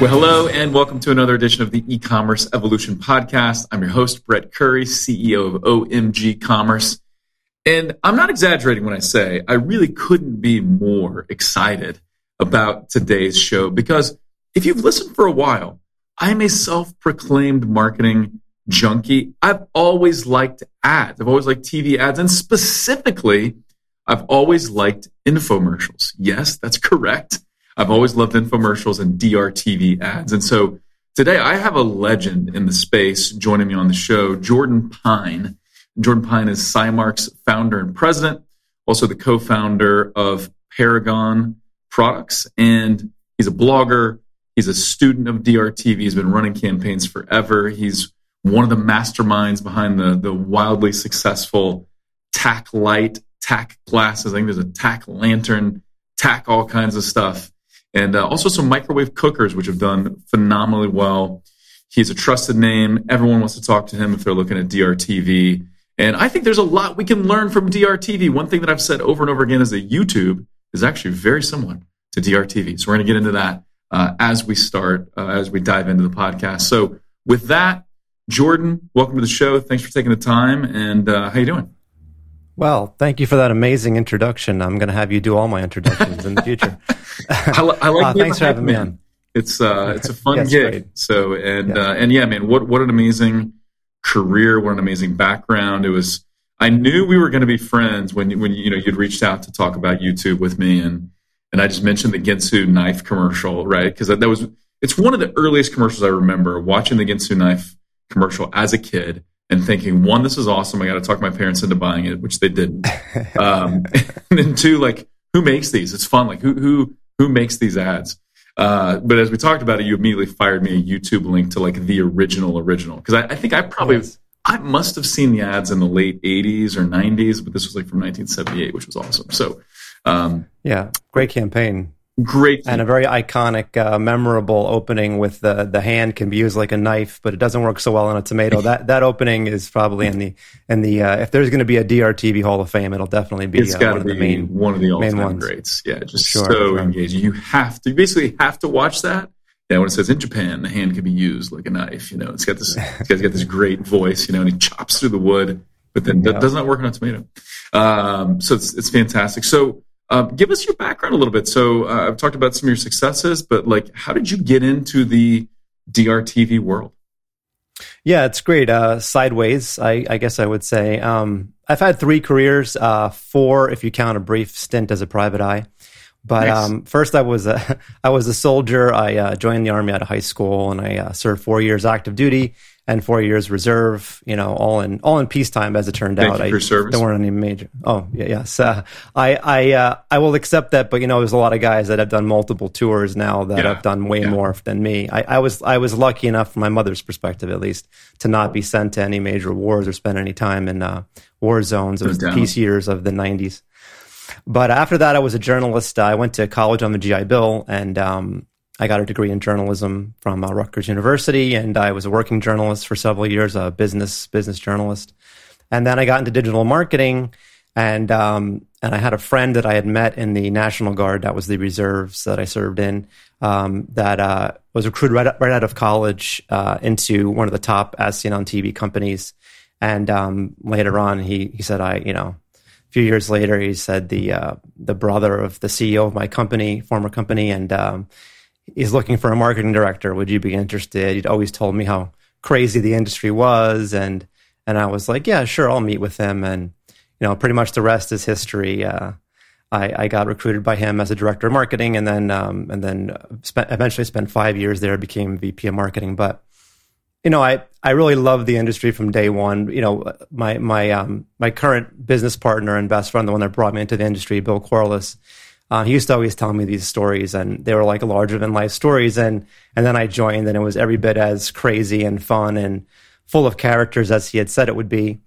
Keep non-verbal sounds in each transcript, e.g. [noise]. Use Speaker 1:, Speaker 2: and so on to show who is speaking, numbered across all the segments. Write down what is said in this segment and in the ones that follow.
Speaker 1: Well, hello and welcome to another edition of the e-commerce evolution podcast. I'm your host, Brett Curry, CEO of OMG Commerce. And I'm not exaggerating when I say I really couldn't be more excited about today's show because if you've listened for a while, I'm a self-proclaimed marketing junkie. I've always liked ads. I've always liked TV ads and specifically I've always liked infomercials. Yes, that's [laughs] correct. I've always loved infomercials and DRTV ads. And so today I have a legend in the space joining me on the show, Jordan Pine. Jordan Pine is SciMark's founder and president, also the co-founder of Paragon Products. And he's a blogger. He's a student of DRTV. He's been running campaigns forever. He's one of the masterminds behind the, the wildly successful TAC Light, TAC glasses. I think there's a TAC lantern, TAC all kinds of stuff and uh, also some microwave cookers, which have done phenomenally well. He's a trusted name. Everyone wants to talk to him if they're looking at DRTV. And I think there's a lot we can learn from DRTV. One thing that I've said over and over again is that YouTube is actually very similar to DRTV. So we're going to get into that uh, as we start, uh, as we dive into the podcast. So with that, Jordan, welcome to the show. Thanks for taking the time. And uh, how you doing?
Speaker 2: Well, thank you for that amazing introduction. I'm going to have you do all my introductions in the future. [laughs]
Speaker 1: I, I, like. Uh,
Speaker 2: thanks for having me on.
Speaker 1: It's uh, it's a [laughs] fun yes, gig. Great. So and uh, and yeah, man, what what an amazing career, what an amazing background. It was. I knew we were going to be friends when when you know you'd reached out to talk about YouTube with me, and and I just mentioned the Ginsu knife commercial, right? Because that, that was it's one of the earliest commercials I remember watching the Ginsu knife commercial as a kid and thinking, one, this is awesome. I got to talk my parents into buying it, which they didn't. [laughs] Um, [laughs] and then two, like, who makes these? It's fun. Like, who who who makes these ads? Uh, but as we talked about it, you immediately fired me a YouTube link to like the original original because I, I, think I probably yes. I must have seen the ads in the late '80s or '90s, but this was like from 1978, which was awesome. So, um,
Speaker 2: yeah, great campaign.
Speaker 1: Great
Speaker 2: and a very iconic, uh, memorable opening with the the hand can be used like a knife, but it doesn't work so well on a tomato. that that opening is probably in the in the uh, if there's going to be a DRTV Hall of Fame, it'll definitely be.
Speaker 1: It's uh, got to be main, one of the all time greats. Yeah, just sure, so sure. engaging. You have to you basically have to watch that. Yeah, when it says in Japan, the hand can be used like a knife. You know, it's got this. [laughs] It's got this great voice. You know, and he chops through the wood, but then yeah. does not work on a tomato. Um, so it's it's fantastic. So uh, give us your background a little bit. So uh, I've talked about some of your successes, but like, how did you get into the DRTV world?
Speaker 2: Yeah, it's great. Uh, sideways, I, I, guess I would say. Um, I've had three careers, uh, four if you count a brief stint as a private eye. But nice. um, first, I was a [laughs] I was a soldier. I uh, joined the army out of high school, and I uh, served four years active duty and four years reserve. You know, all in all in peacetime, as it turned
Speaker 1: Thank
Speaker 2: out.
Speaker 1: I, service.
Speaker 2: There weren't any major. Oh, yeah, yes. Uh, I I uh, I will accept that, but you know, there's a lot of guys that have done multiple tours now that yeah. have done way yeah. more than me. I, I was I was lucky enough, from my mother's perspective at least, to not be sent to any major wars or spend any time in uh, war zones. It was the peace years of the '90s. But after that, I was a journalist. I went to college on the GI Bill, and um, I got a degree in journalism from uh, Rutgers University, and I was a working journalist for several years, a business business journalist. And then I got into digital marketing, and um, and I had a friend that I had met in the National Guard, that was the reserves that I served in, um, that uh, was recruited right, right out of college uh, into one of the top as seen on TV companies. And um, later on, he he said, I you know a few years later, he said the uh, the brother of the CEO of my company, former company, and um, he's looking for a marketing director. Would you be interested? He'd always told me how crazy the industry was, and and I was like, yeah, sure, I'll meet with him. And you know, pretty much the rest is history. Uh, I, I, got recruited by him as a director of marketing, and then um, and then spent, eventually spent five years there, became VP of marketing. But you know, I I really love the industry from day one. You know, my my um, my current business partner and best friend, the one that brought me into the industry, Bill Corliss uh, he used to always tell me these stories, and they were like larger than life stories. And and then I joined, and it was every bit as crazy and fun and full of characters as he had said it would be.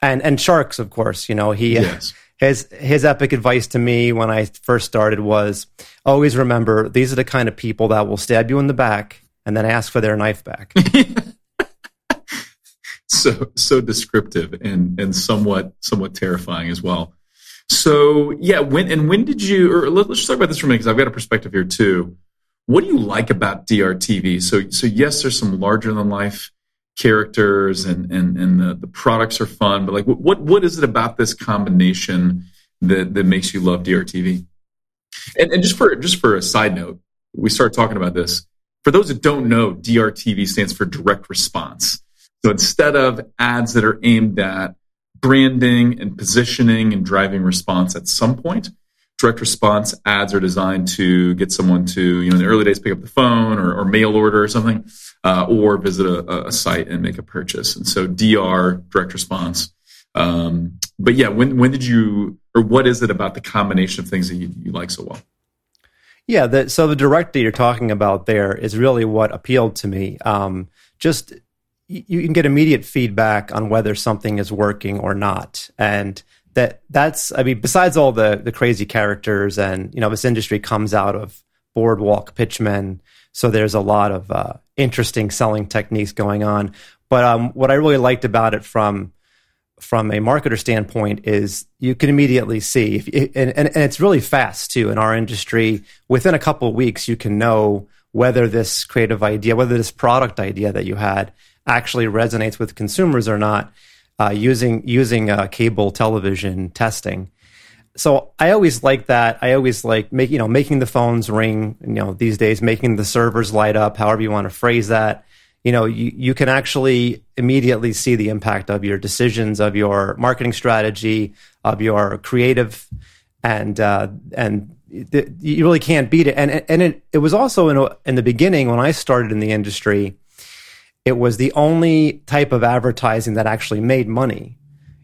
Speaker 2: And and sharks, of course. You know, he yes. [laughs] his his epic advice to me when I first started was always remember these are the kind of people that will stab you in the back and then ask for their knife back. [laughs]
Speaker 1: so so descriptive and and somewhat somewhat terrifying as well. So yeah, when and when did you? Or let, us talk about this for a minute because I've got a perspective here too. what do you like about DRTV? So, so yes, there's some larger than life characters and and and the, the products are fun, but like what what is it about this combination that that makes you love DRTV? And, and just for just for a side note, we started talking about this. For those that don't know, DRTV stands for direct response. So instead of ads that are aimed at branding and positioning and driving response at some point, direct response ads are designed to get someone to, you know, in the early days, pick up the phone or, or mail order or something, uh, or visit a, a, site and make a purchase. And so DR, direct response. Um, but yeah, when, when did you, or what is it about the combination of things that you, you like so well?
Speaker 2: Yeah, the, so the direct that you're talking about there is really what appealed to me. Um, just you can get immediate feedback on whether something is working or not, and that that's I mean, besides all the the crazy characters and you know this industry comes out of boardwalk pitchmen, so there's a lot of uh, interesting selling techniques going on. But um, what I really liked about it from from a marketer standpoint is you can immediately see if, and, and, and it's really fast too in our industry within a couple of weeks you can know whether this creative idea whether this product idea that you had actually resonates with consumers or not uh, using using uh, cable television testing. So I always like that. I always like make you know making the phones ring. You know these days making the servers light up. However you want to phrase that. You know you you can actually immediately see the impact of your decisions, of your marketing strategy, of your creative, and uh, and you really can't beat it. And and it, it was also in in the beginning when I started in the industry it was the only type of advertising that actually made money.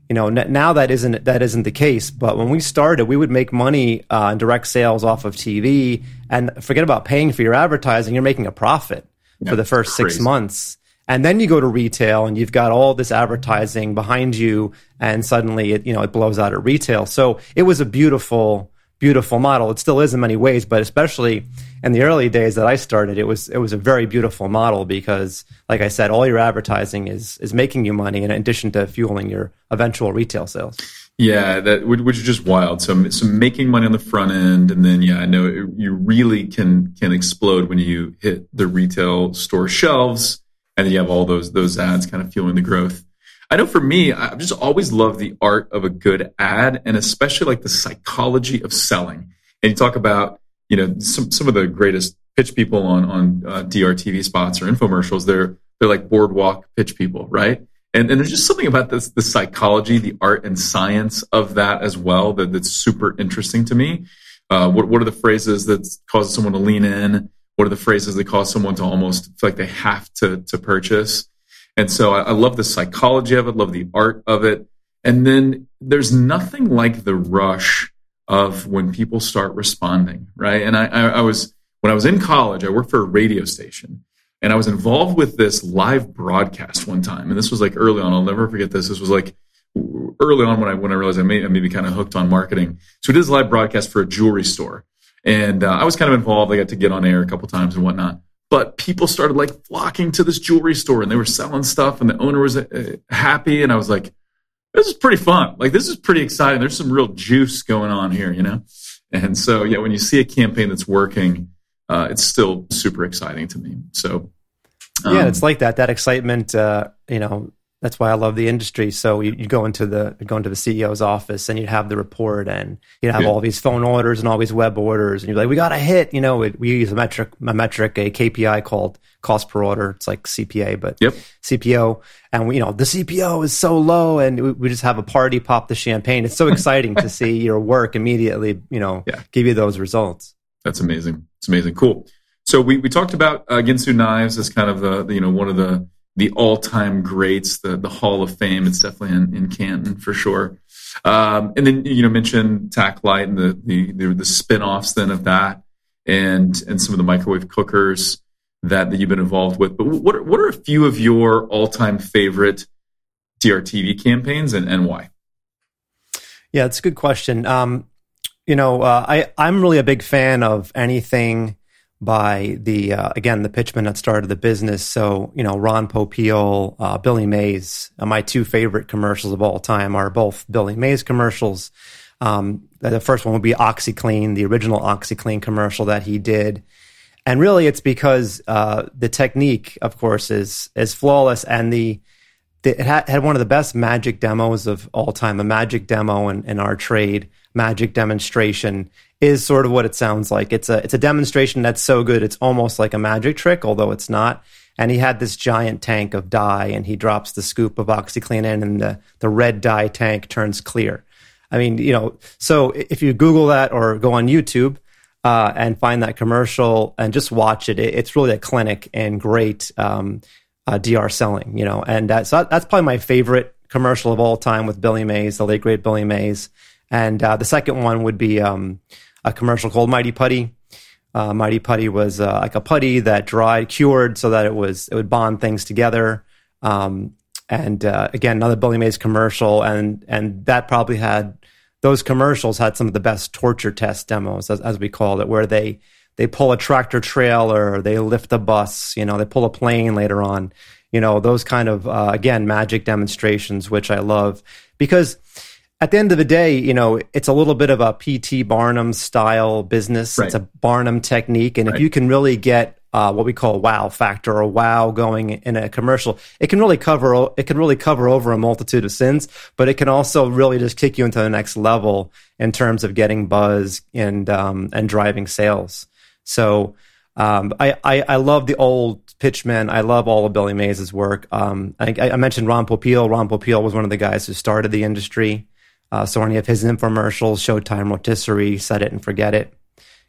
Speaker 2: You know, now that isn't that isn't the case. But when we started, we would make money uh, in direct sales off of TV, and forget about paying for your advertising. You're making a profit yeah, for the first six months, and then you go to retail, and you've got all this advertising behind you, and suddenly it you know it blows out at retail. So it was a beautiful beautiful model. It still is in many ways, but especially in the early days that I started, it was it was a very beautiful model because, like I said, all your advertising is is making you money in addition to fueling your eventual retail sales.
Speaker 1: Yeah, that which is just wild. So, so making money on the front end, and then yeah, I know it, you really can can explode when you hit the retail store shelves, and you have all those those ads kind of fueling the growth. I know for me, I've just always loved the art of a good ad and especially like the psychology of selling. And you talk about, you know, some, some of the greatest pitch people on, on uh, DRTV spots or infomercials. They're, they're like boardwalk pitch people, right? And, and there's just something about this, the psychology, the art and science of that as well that, that's super interesting to me. Uh, what, what are the phrases that cause someone to lean in? What are the phrases that cause someone to almost feel like they have to, to purchase? And so I, I love the psychology of it, love the art of it. And then there's nothing like the rush of when people start responding, right? And I, I, I, was, when I was in college, I worked for a radio station and I was involved with this live broadcast one time. And this was like early on. I'll never forget this. This was like early on when I, when I realized I may, I may be kind of hooked on marketing. So it is live broadcast for a jewelry store. And uh, I was kind of involved. I got to get on air a couple times and whatnot but people started like flocking to this jewelry store and they were selling stuff and the owner was uh, happy and i was like this is pretty fun. Like this is pretty exciting. There's some real juice going on here you know? And so yeah when you see a campaign that's working uh, it's still super exciting to me. So
Speaker 2: um, yeah it's like that. That excitement uh, you know that's why I love the industry. So you, you go into the go into the CEO's office and you'd have the report and you'd have yeah. all these phone orders and all these web orders and you're like, we got a hit. You know, it, we use a metric, a metric, a KPI called cost per order. It's like CPA, but
Speaker 1: yep.
Speaker 2: CPO. And we, you know, the CPO is so low and we, we just have a party, pop the champagne. It's so [laughs] exciting to see your work immediately, you know, yeah. give you those results.
Speaker 1: That's amazing. It's amazing. Cool. So we, we talked about uh, Ginsu knives as kind of the, the you know, one of the, the all-time greats, the the Hall of Fame. It's definitely in, in Canton for sure. Um, and then you know mention Tac Light and the, the the the spin-offs then of that, and and some of the microwave cookers that that you've been involved with. But what are, what are a few of your all-time favorite DRTV campaigns and and why?
Speaker 2: Yeah, it's a good question. Um, you know, uh, I I'm really a big fan of anything by the uh, again the pitchman that started the business. So you know Ron Popeil, uh, Billy Mays. Uh, my two favorite commercials of all time are both Billy Mays commercials. Um, the first one would be OxiClean, the original OxiClean commercial that he did. and really it's because uh, the technique, of course, is is flawless, and the, the it had, had, one of the best magic demos of all time. A magic demo in, in our trade, magic demonstration is sort of what it sounds like. It's a it's a demonstration that's so good it's almost like a magic trick, although it's not. And he had this giant tank of dye, and he drops the scoop of OxiClean in, and the the red dye tank turns clear. I mean, you know, so if you Google that or go on YouTube uh, and find that commercial and just watch it, it it's really a clinic and great um, uh, DR selling, you know. And uh, so that's probably my favorite commercial of all time with Billy Mays, the late great Billy Mays. And uh, the second one would be um, a commercial called Mighty Putty. Uh, Mighty Putty was uh, like a putty that dried, cured, so that it was it would bond things together. Um, and uh, again, another Billy Mays commercial, and and that probably had those commercials had some of the best torture test demos, as, as we called it, where they they pull a tractor trailer, they lift a bus, you know, they pull a plane later on, you know, those kind of uh, again magic demonstrations, which I love because at the end of the day, you know, it's a little bit of a PT Barnum style business. Right. It's a Barnum technique. And right. if you can really get uh, what we call a wow factor or wow going in a commercial, it can really cover, it can really cover over a multitude of sins, but it can also really just kick you into the next level in terms of getting buzz and, um, and driving sales. So, um, I, I, I, love the old pitchmen. I love all of Billy Mays' work. Um, I, I mentioned Ron Popeil. Ron Popeil was one of the guys who started the industry. Uh, so any of his infomercials, Showtime Rotisserie, Set It and Forget It.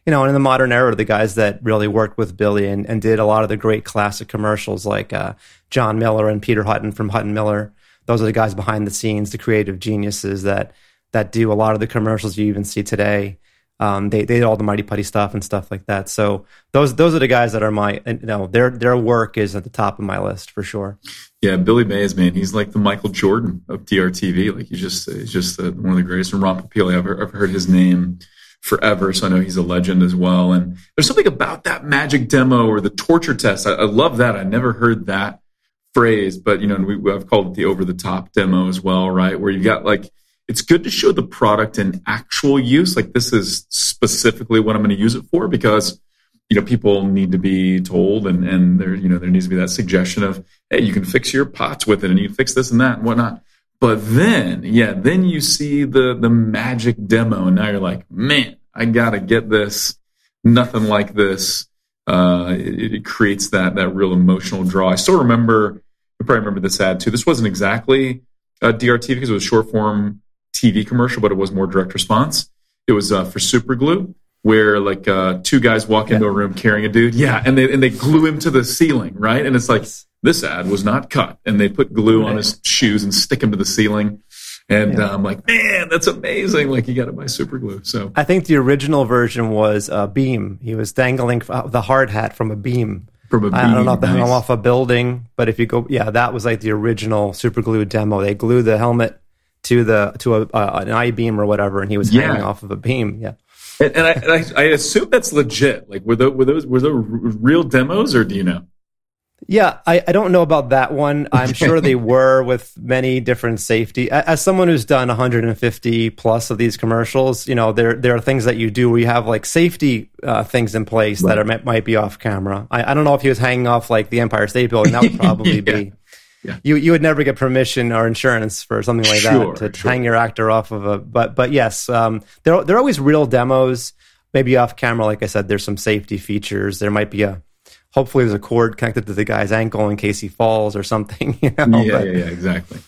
Speaker 2: You know, and in the modern era, the guys that really worked with Billy and, and did a lot of the great classic commercials like uh, John Miller and Peter Hutton from Hutton Miller. Those are the guys behind the scenes, the creative geniuses that that do a lot of the commercials you even see today. Um, they they did all the Mighty Putty stuff and stuff like that. So those those are the guys that are my you know their their work is at the top of my list for sure.
Speaker 1: Yeah, Billy Mays, man, he's like the Michael Jordan of DRTV. Like he's just he's just one of the greatest. And Ron Popeil, I've, I've heard his name forever, so I know he's a legend as well. And there's something about that magic demo or the torture test. I, I love that. I never heard that phrase, but you know, we, I've called it the over the top demo as well, right? Where you got like it's good to show the product in actual use. Like this is specifically what I'm going to use it for because you know people need to be told and and there you know there needs to be that suggestion of hey you can fix your pots with it and you fix this and that and whatnot. But then yeah then you see the the magic demo and now you're like man i gotta get this. Nothing like this. Uh, it, it, creates that that real emotional draw. I still remember you probably remember this ad too. This wasn't exactly a drt because it was short form tv commercial but it was more direct response it was uh, for super glue where like uh, two guys walk into a room carrying a dude. Yeah, and they and they glue him to the ceiling, right? And it's like this ad was not cut, and they put glue right. on his shoes and stick him to the ceiling. And yeah. uh, I'm like, man, that's amazing! Like you got to buy super glue. So
Speaker 2: I think the original version was a beam. He was dangling the hard hat from a beam.
Speaker 1: From a beam.
Speaker 2: I don't know if they hung off a building, but if you go, yeah, that was like the original super glue demo. They glue the helmet to the to a, uh, an I beam or whatever, and he was yeah. hanging off of a beam. Yeah.
Speaker 1: And, and, I, and I, I, assume that's legit. Like, were those, were those were those real demos, or do you know?
Speaker 2: Yeah, I, I don't know about that one. I'm sure they were with many different safety. As someone who's done 150 plus of these commercials, you know, there there are things that you do where you have like safety uh, things in place right. that are might be off camera. I, I don't know if he was hanging off like the Empire State Building. That would [laughs] probably yeah. be yeah. you you would never get permission or insurance for something like sure, that to sure. hang your actor off of a. But but yes, um, there there are always real demos. Maybe off camera, like I said, there's some safety features. There might be a hopefully there's a cord connected to the guy's ankle in case he falls or something. [laughs] You
Speaker 1: know? Yeah, but, yeah, yeah, exactly.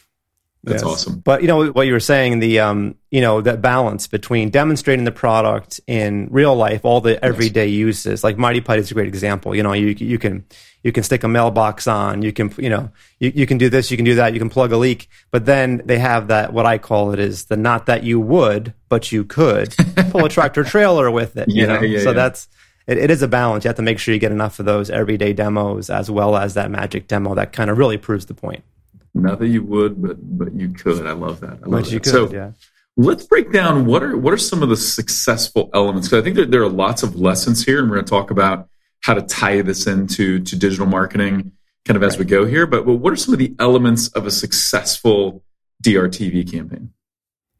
Speaker 1: That's yes. awesome.
Speaker 2: But you know what you were saying, the um, you know, that balance between demonstrating the product in real life, all the everyday yes. uses. Like Mighty Putty is a great example. You know, you you can you can stick a mailbox on, you can you know, you, you can do this, you can do that, you can plug a leak. But then they have that what I call it is the not that you would, but you could [laughs] pull a tractor trailer with it. You yeah, know, yeah, so yeah. that's it, it is a balance. You have to make sure you get enough of those everyday demos as well as that magic demo that kind of really proves the point.
Speaker 1: Not that you would, but but you could. I love that. I love
Speaker 2: that. you could, so, yeah.
Speaker 1: Let's break down what are what are some of the successful elements. Because I think there, there are lots of lessons here, and we're going to talk about how to tie this into to digital marketing kind of as right. we go here. But, but what are some of the elements of a successful DRTV campaign?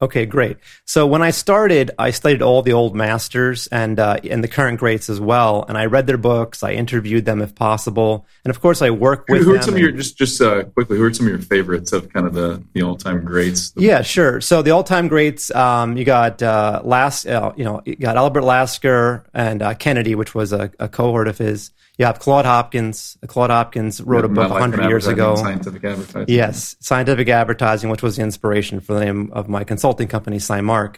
Speaker 2: Okay, great. So when I started, I studied all the old masters and uh, and the current greats as well, and I read their books. I interviewed them if possible, and of course, I work with.
Speaker 1: Who, who
Speaker 2: are
Speaker 1: some of your just just uh, quickly? Who are some of your favorites of kind of the the all time greats?
Speaker 2: Yeah, sure. So the all time greats, um, you got uh, last, uh, you know, you got Albert Lasker and uh, Kennedy, which was a, a cohort of his. You have Claude Hopkins. Claude Hopkins wrote a book 100 years ago.
Speaker 1: Scientific advertising.
Speaker 2: Yes, scientific advertising, which was the inspiration for the name of my consulting company, SciMark.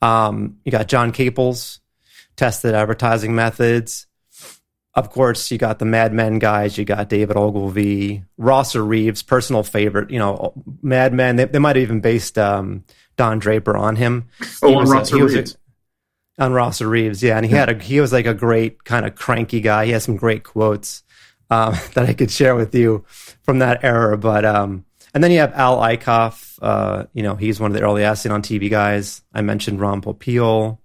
Speaker 2: Um, you got John Caples, tested advertising methods. Of course, you got the Mad Men guys. You got David Ogilvy, Rosser Reeves, personal favorite. You know, Mad Men. They, they might have even based um, Don Draper on him.
Speaker 1: Oh, on Rosser Reeves.
Speaker 2: On Rosser Reeves, yeah, and he had a he was like a great kind of cranky guy. He has some great quotes um, [laughs] that I could share with you from that era. But um, and then you have Al Eicoff. Uh, you know, he's one of the early As Seen on TV guys. I mentioned Ron Popeil.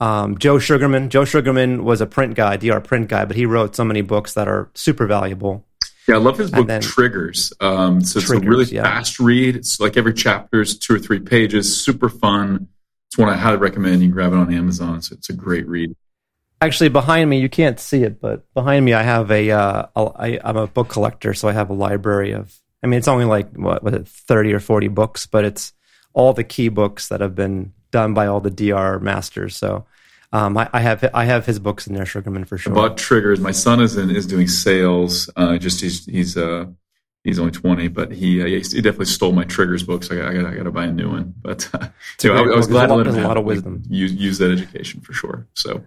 Speaker 2: Um, Joe Sugarman. Joe Sugarman was a print guy, DR print guy, but he wrote so many books that are super valuable.
Speaker 1: Yeah, I love his book then, Triggers. Um, so it's Triggers, a really yeah. fast read. It's like every chapter is two or three pages, super fun it's one I highly recommend. You grab it on Amazon. So it's a great read.
Speaker 2: Actually, behind me, you can't see it, but behind me, I have a. Uh, I, I'm a book collector, so I have a library of. I mean, it's only like what was it, thirty or forty books, but it's all the key books that have been done by all the DR masters. So um, I, I, have I have his books in there, Sugarman for sure.
Speaker 1: About triggers, my son is in is doing sales. Uh, just he's he's uh, he's only 20, but he uh, he definitely stole my triggers book. So I got, I got, I got to buy a new one. But uh, so I, I, was glad to let him a lot
Speaker 2: of wisdom.
Speaker 1: use, use that education for sure. So,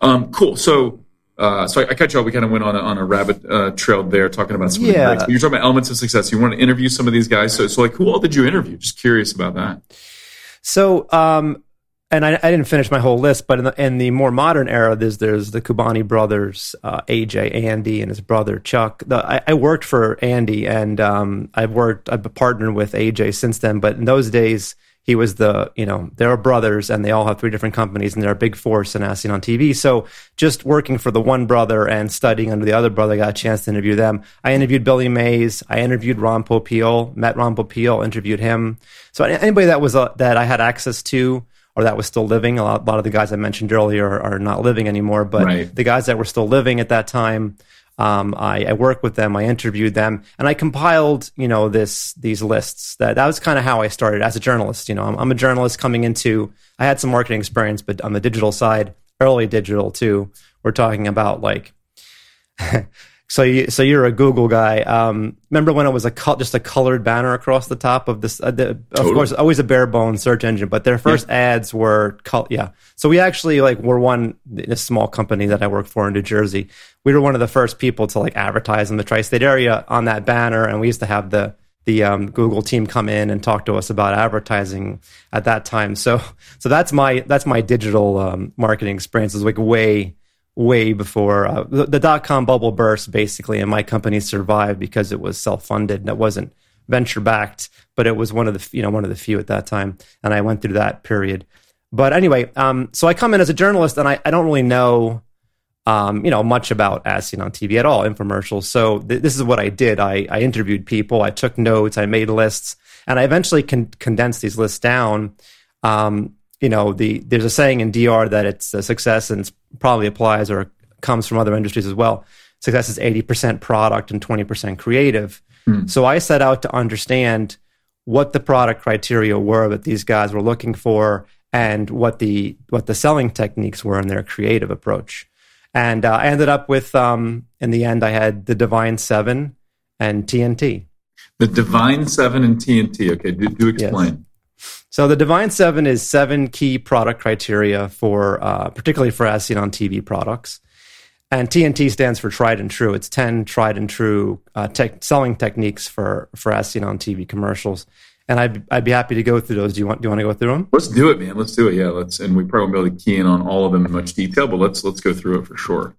Speaker 1: um, cool. So, uh, so I, I cut you off. We kind of went on a, on a rabbit uh, trail there, talking about some yeah. of the You're talking about elements of success. You want to interview some of these guys. So, so like, who all did you interview? Just curious about that.
Speaker 2: So, um, and I, I, didn't finish my whole list, but in the, in the more modern era, there's there's the Khubani brothers, uh, AJ, Andy, and his brother Chuck. The, I, I, worked for Andy, and um, I've worked, I've partnered with AJ since then. But in those days, he was the, you know, they're brothers, and they all have three different companies, and they're a big force in As Seen on TV. So just working for the one brother and studying under the other brother, I got a chance to interview them. I interviewed Billy Mays, I interviewed Ron Popeil, met Ron Popeil, interviewed him. So anybody that was uh, that I had access to or that was still living. A lot, a lot of the guys I mentioned earlier are, are not living anymore, but right. the guys that were still living at that time, um, I, I, worked with them, I interviewed them, and I compiled, you know, this these lists. That that was kind of how I started as a journalist. You know, I'm, I'm, a journalist coming into. I had some marketing experience, but on the digital side, early digital too. We're talking about like [laughs] So you so you're a Google guy. Um, remember when it was a just a colored banner across the top of this? Uh, the, totally. Of course, always a bare bones search engine, but their first yeah. ads were col- yeah. So we actually like were one a small company that I worked for in New Jersey. We were one of the first people to like advertise in the tri-state area on that banner, and we used to have the the um, Google team come in and talk to us about advertising at that time. So so that's my that's my digital um, marketing experience is like way way before uh, the, the dot com bubble burst, basically, and my company survived because it was self funded and it wasn't venture backed, but it was one of the you know one of the few at that time, and I went through that period. But anyway, um, so I come in as a journalist, and I, I don't really know. Um, you know much about As Seen on TV at all, infomercials. So th- this is what I did. I, I interviewed people, I took notes, I made lists, and I eventually con- condensed these lists down. Um, you know, the there's a saying in DR that it's a success and probably applies or comes from other industries as well. Success is 80% product and 20% creative. Mm. So I set out to understand what the product criteria were that these guys were looking for and what the what the selling techniques were in their creative approach. And uh, I ended up with, um, in the end, I had the Divine Seven and TNT.
Speaker 1: The Divine Seven and TNT. Okay, do, do explain. Yes.
Speaker 2: So the Divine Seven is seven key product criteria for, uh, particularly for As Seen on TV products. And TNT stands for tried and true. It's 10 tried and true uh, selling techniques for, for As Seen on TV commercials. And I'd, I'd be happy to go through those. Do you want, do you want to go through them?
Speaker 1: Let's do it, man. Let's do it. Yeah. Let's, and we probably won't be able to key in on all of them in much detail, but let's, let's go through it for sure.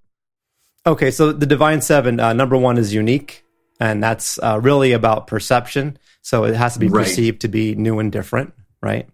Speaker 2: Okay. So the Divine Seven, uh, number one is unique. And that's uh, really about perception. So it has to be right. perceived to be new and different right?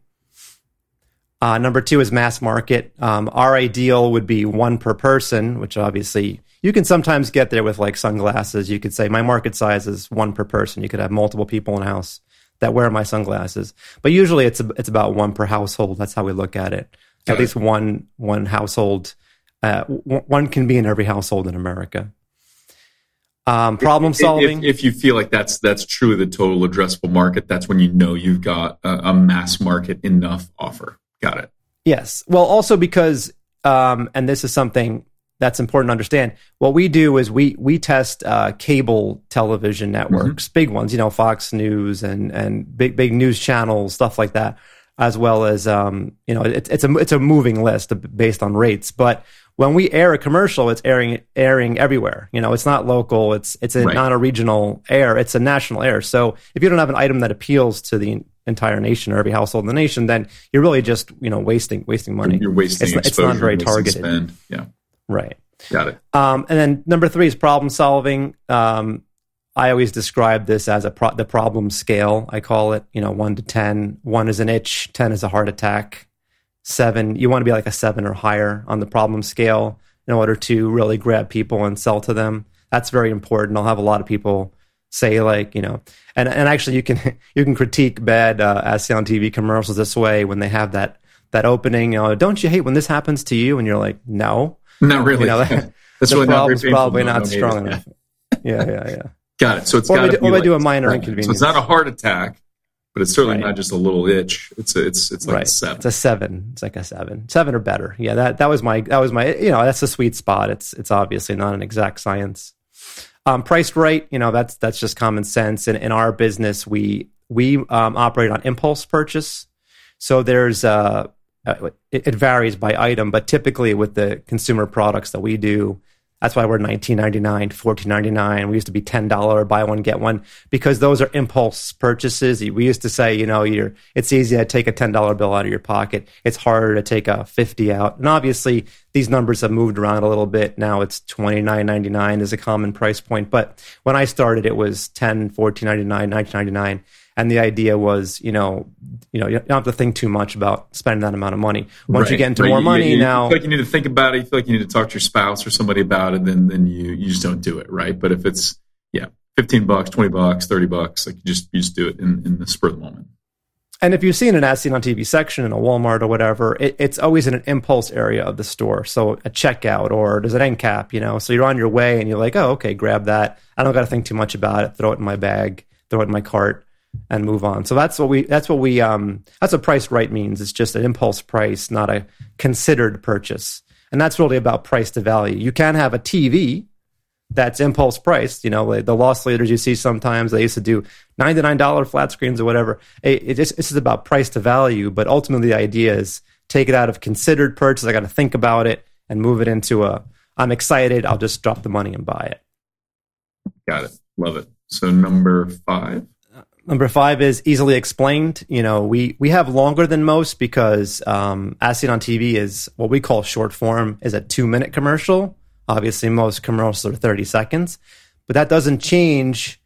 Speaker 2: Uh, number two is mass market. Um, our ideal would be one per person, which obviously you can sometimes get there with like sunglasses. You could say my market size is one per person. You could have multiple people in a house. that wear my sunglasses. But usually it's a, it's about one per household. That's how we look at it. At least one one household. Uh, w- one can be in every household in America. Um, problem solving.
Speaker 1: If, if, you feel like that's that's true of the total addressable market, that's when you know you've got a, a mass market enough offer. Got it.
Speaker 2: Yes. Well, also because, um, and this is something that's important to understand. What we do is we we test uh, cable television networks, mm-hmm. big ones, you know, Fox News and and big big news channels, stuff like that, as well as um, you know, it's it's a it's a moving list based on rates. But when we air a commercial, it's airing airing everywhere. You know, it's not local. It's it's a, right. not a regional air. It's a national air. So if you don't have an item that appeals to the entire nation or every household in the nation, then you're really just you know wasting wasting money.
Speaker 1: You're wasting.
Speaker 2: It's, it's not very targeted.
Speaker 1: Spend. Yeah.
Speaker 2: Right.
Speaker 1: Got it.
Speaker 2: Um, and then number three is problem solving. Um, I always describe this as a pro- the problem scale. I call it, you know, one to ten. One is an itch, ten is a heart attack. Seven, you want to be like a seven or higher on the problem scale in order to really grab people and sell to them. That's very important. I'll have a lot of people say like, you know, and and actually you can [laughs] you can critique bad uh, on TV commercials this way when they have that that opening. You know, don't you hate when this happens to you? And you're like, no,
Speaker 1: not really. You know, [laughs] [laughs]
Speaker 2: That's the problem's not probably not strong enough. Yeah, yeah, yeah.
Speaker 1: Got it. So it's got
Speaker 2: to
Speaker 1: be
Speaker 2: like, do a minor inconvenience.
Speaker 1: So it's not a heart attack, but it's certainly right. not just a little itch. It's a, it's it's like
Speaker 2: right.
Speaker 1: a seven.
Speaker 2: It's a seven. It's like a seven, seven or better. Yeah, that that was my that was my you know that's a sweet spot. It's it's obviously not an exact science. Um, priced right, you know that's that's just common sense. And in our business, we we um, operate on impulse purchase. So there's uh, uh, it, it, varies by item, but typically with the consumer products that we do, that's why we're 19.99 14.99 we used to be $10 buy one get one because those are impulse purchases. We used to say you know it's easy to take a $10 bill out of your pocket. It's harder to take a 50 out. And obviously these numbers have moved around a little bit. Now it's 29.99 is a common price point. But when i started it was 10 14.99 19.99 and the idea was, you know, you know, you don't have to think too much about spending that amount of money. Once right. you get into right. more money
Speaker 1: you, you,
Speaker 2: now,
Speaker 1: you feel like you need to think about it. You feel like you need to talk to your spouse or somebody about it. Then, then you you just don't do it, right? But if it's yeah, fifteen bucks, twenty bucks, thirty bucks, like you just you just do it in, in the spur of the moment.
Speaker 2: And if you've seen an as seen on TV section in a Walmart or whatever, it, it's always in an impulse area of the store. So a checkout or there's an end cap, you know. So you're on your way and you're like, oh, okay, grab that. I don't got to think too much about it. Throw it in my bag. Throw it in my cart and move on. So that's what we that's what we um that's what price right means. It's just an impulse price, not a considered purchase. And that's really about price to value. You can have a TV that's impulse priced. You know, the loss leaders you see sometimes they used to do ninety nine dollar flat screens or whatever. It, it just this is about price to value, but ultimately the idea is take it out of considered purchase. I got to think about it and move it into a I'm excited. I'll just drop the money and buy it.
Speaker 1: Got it. Love it. So number five.
Speaker 2: Number five is easily explained. You know, we, we have longer than most because um, As Seen on TV is what we call short form, is a two minute commercial. Obviously, most commercials are 30 seconds, but that doesn't change,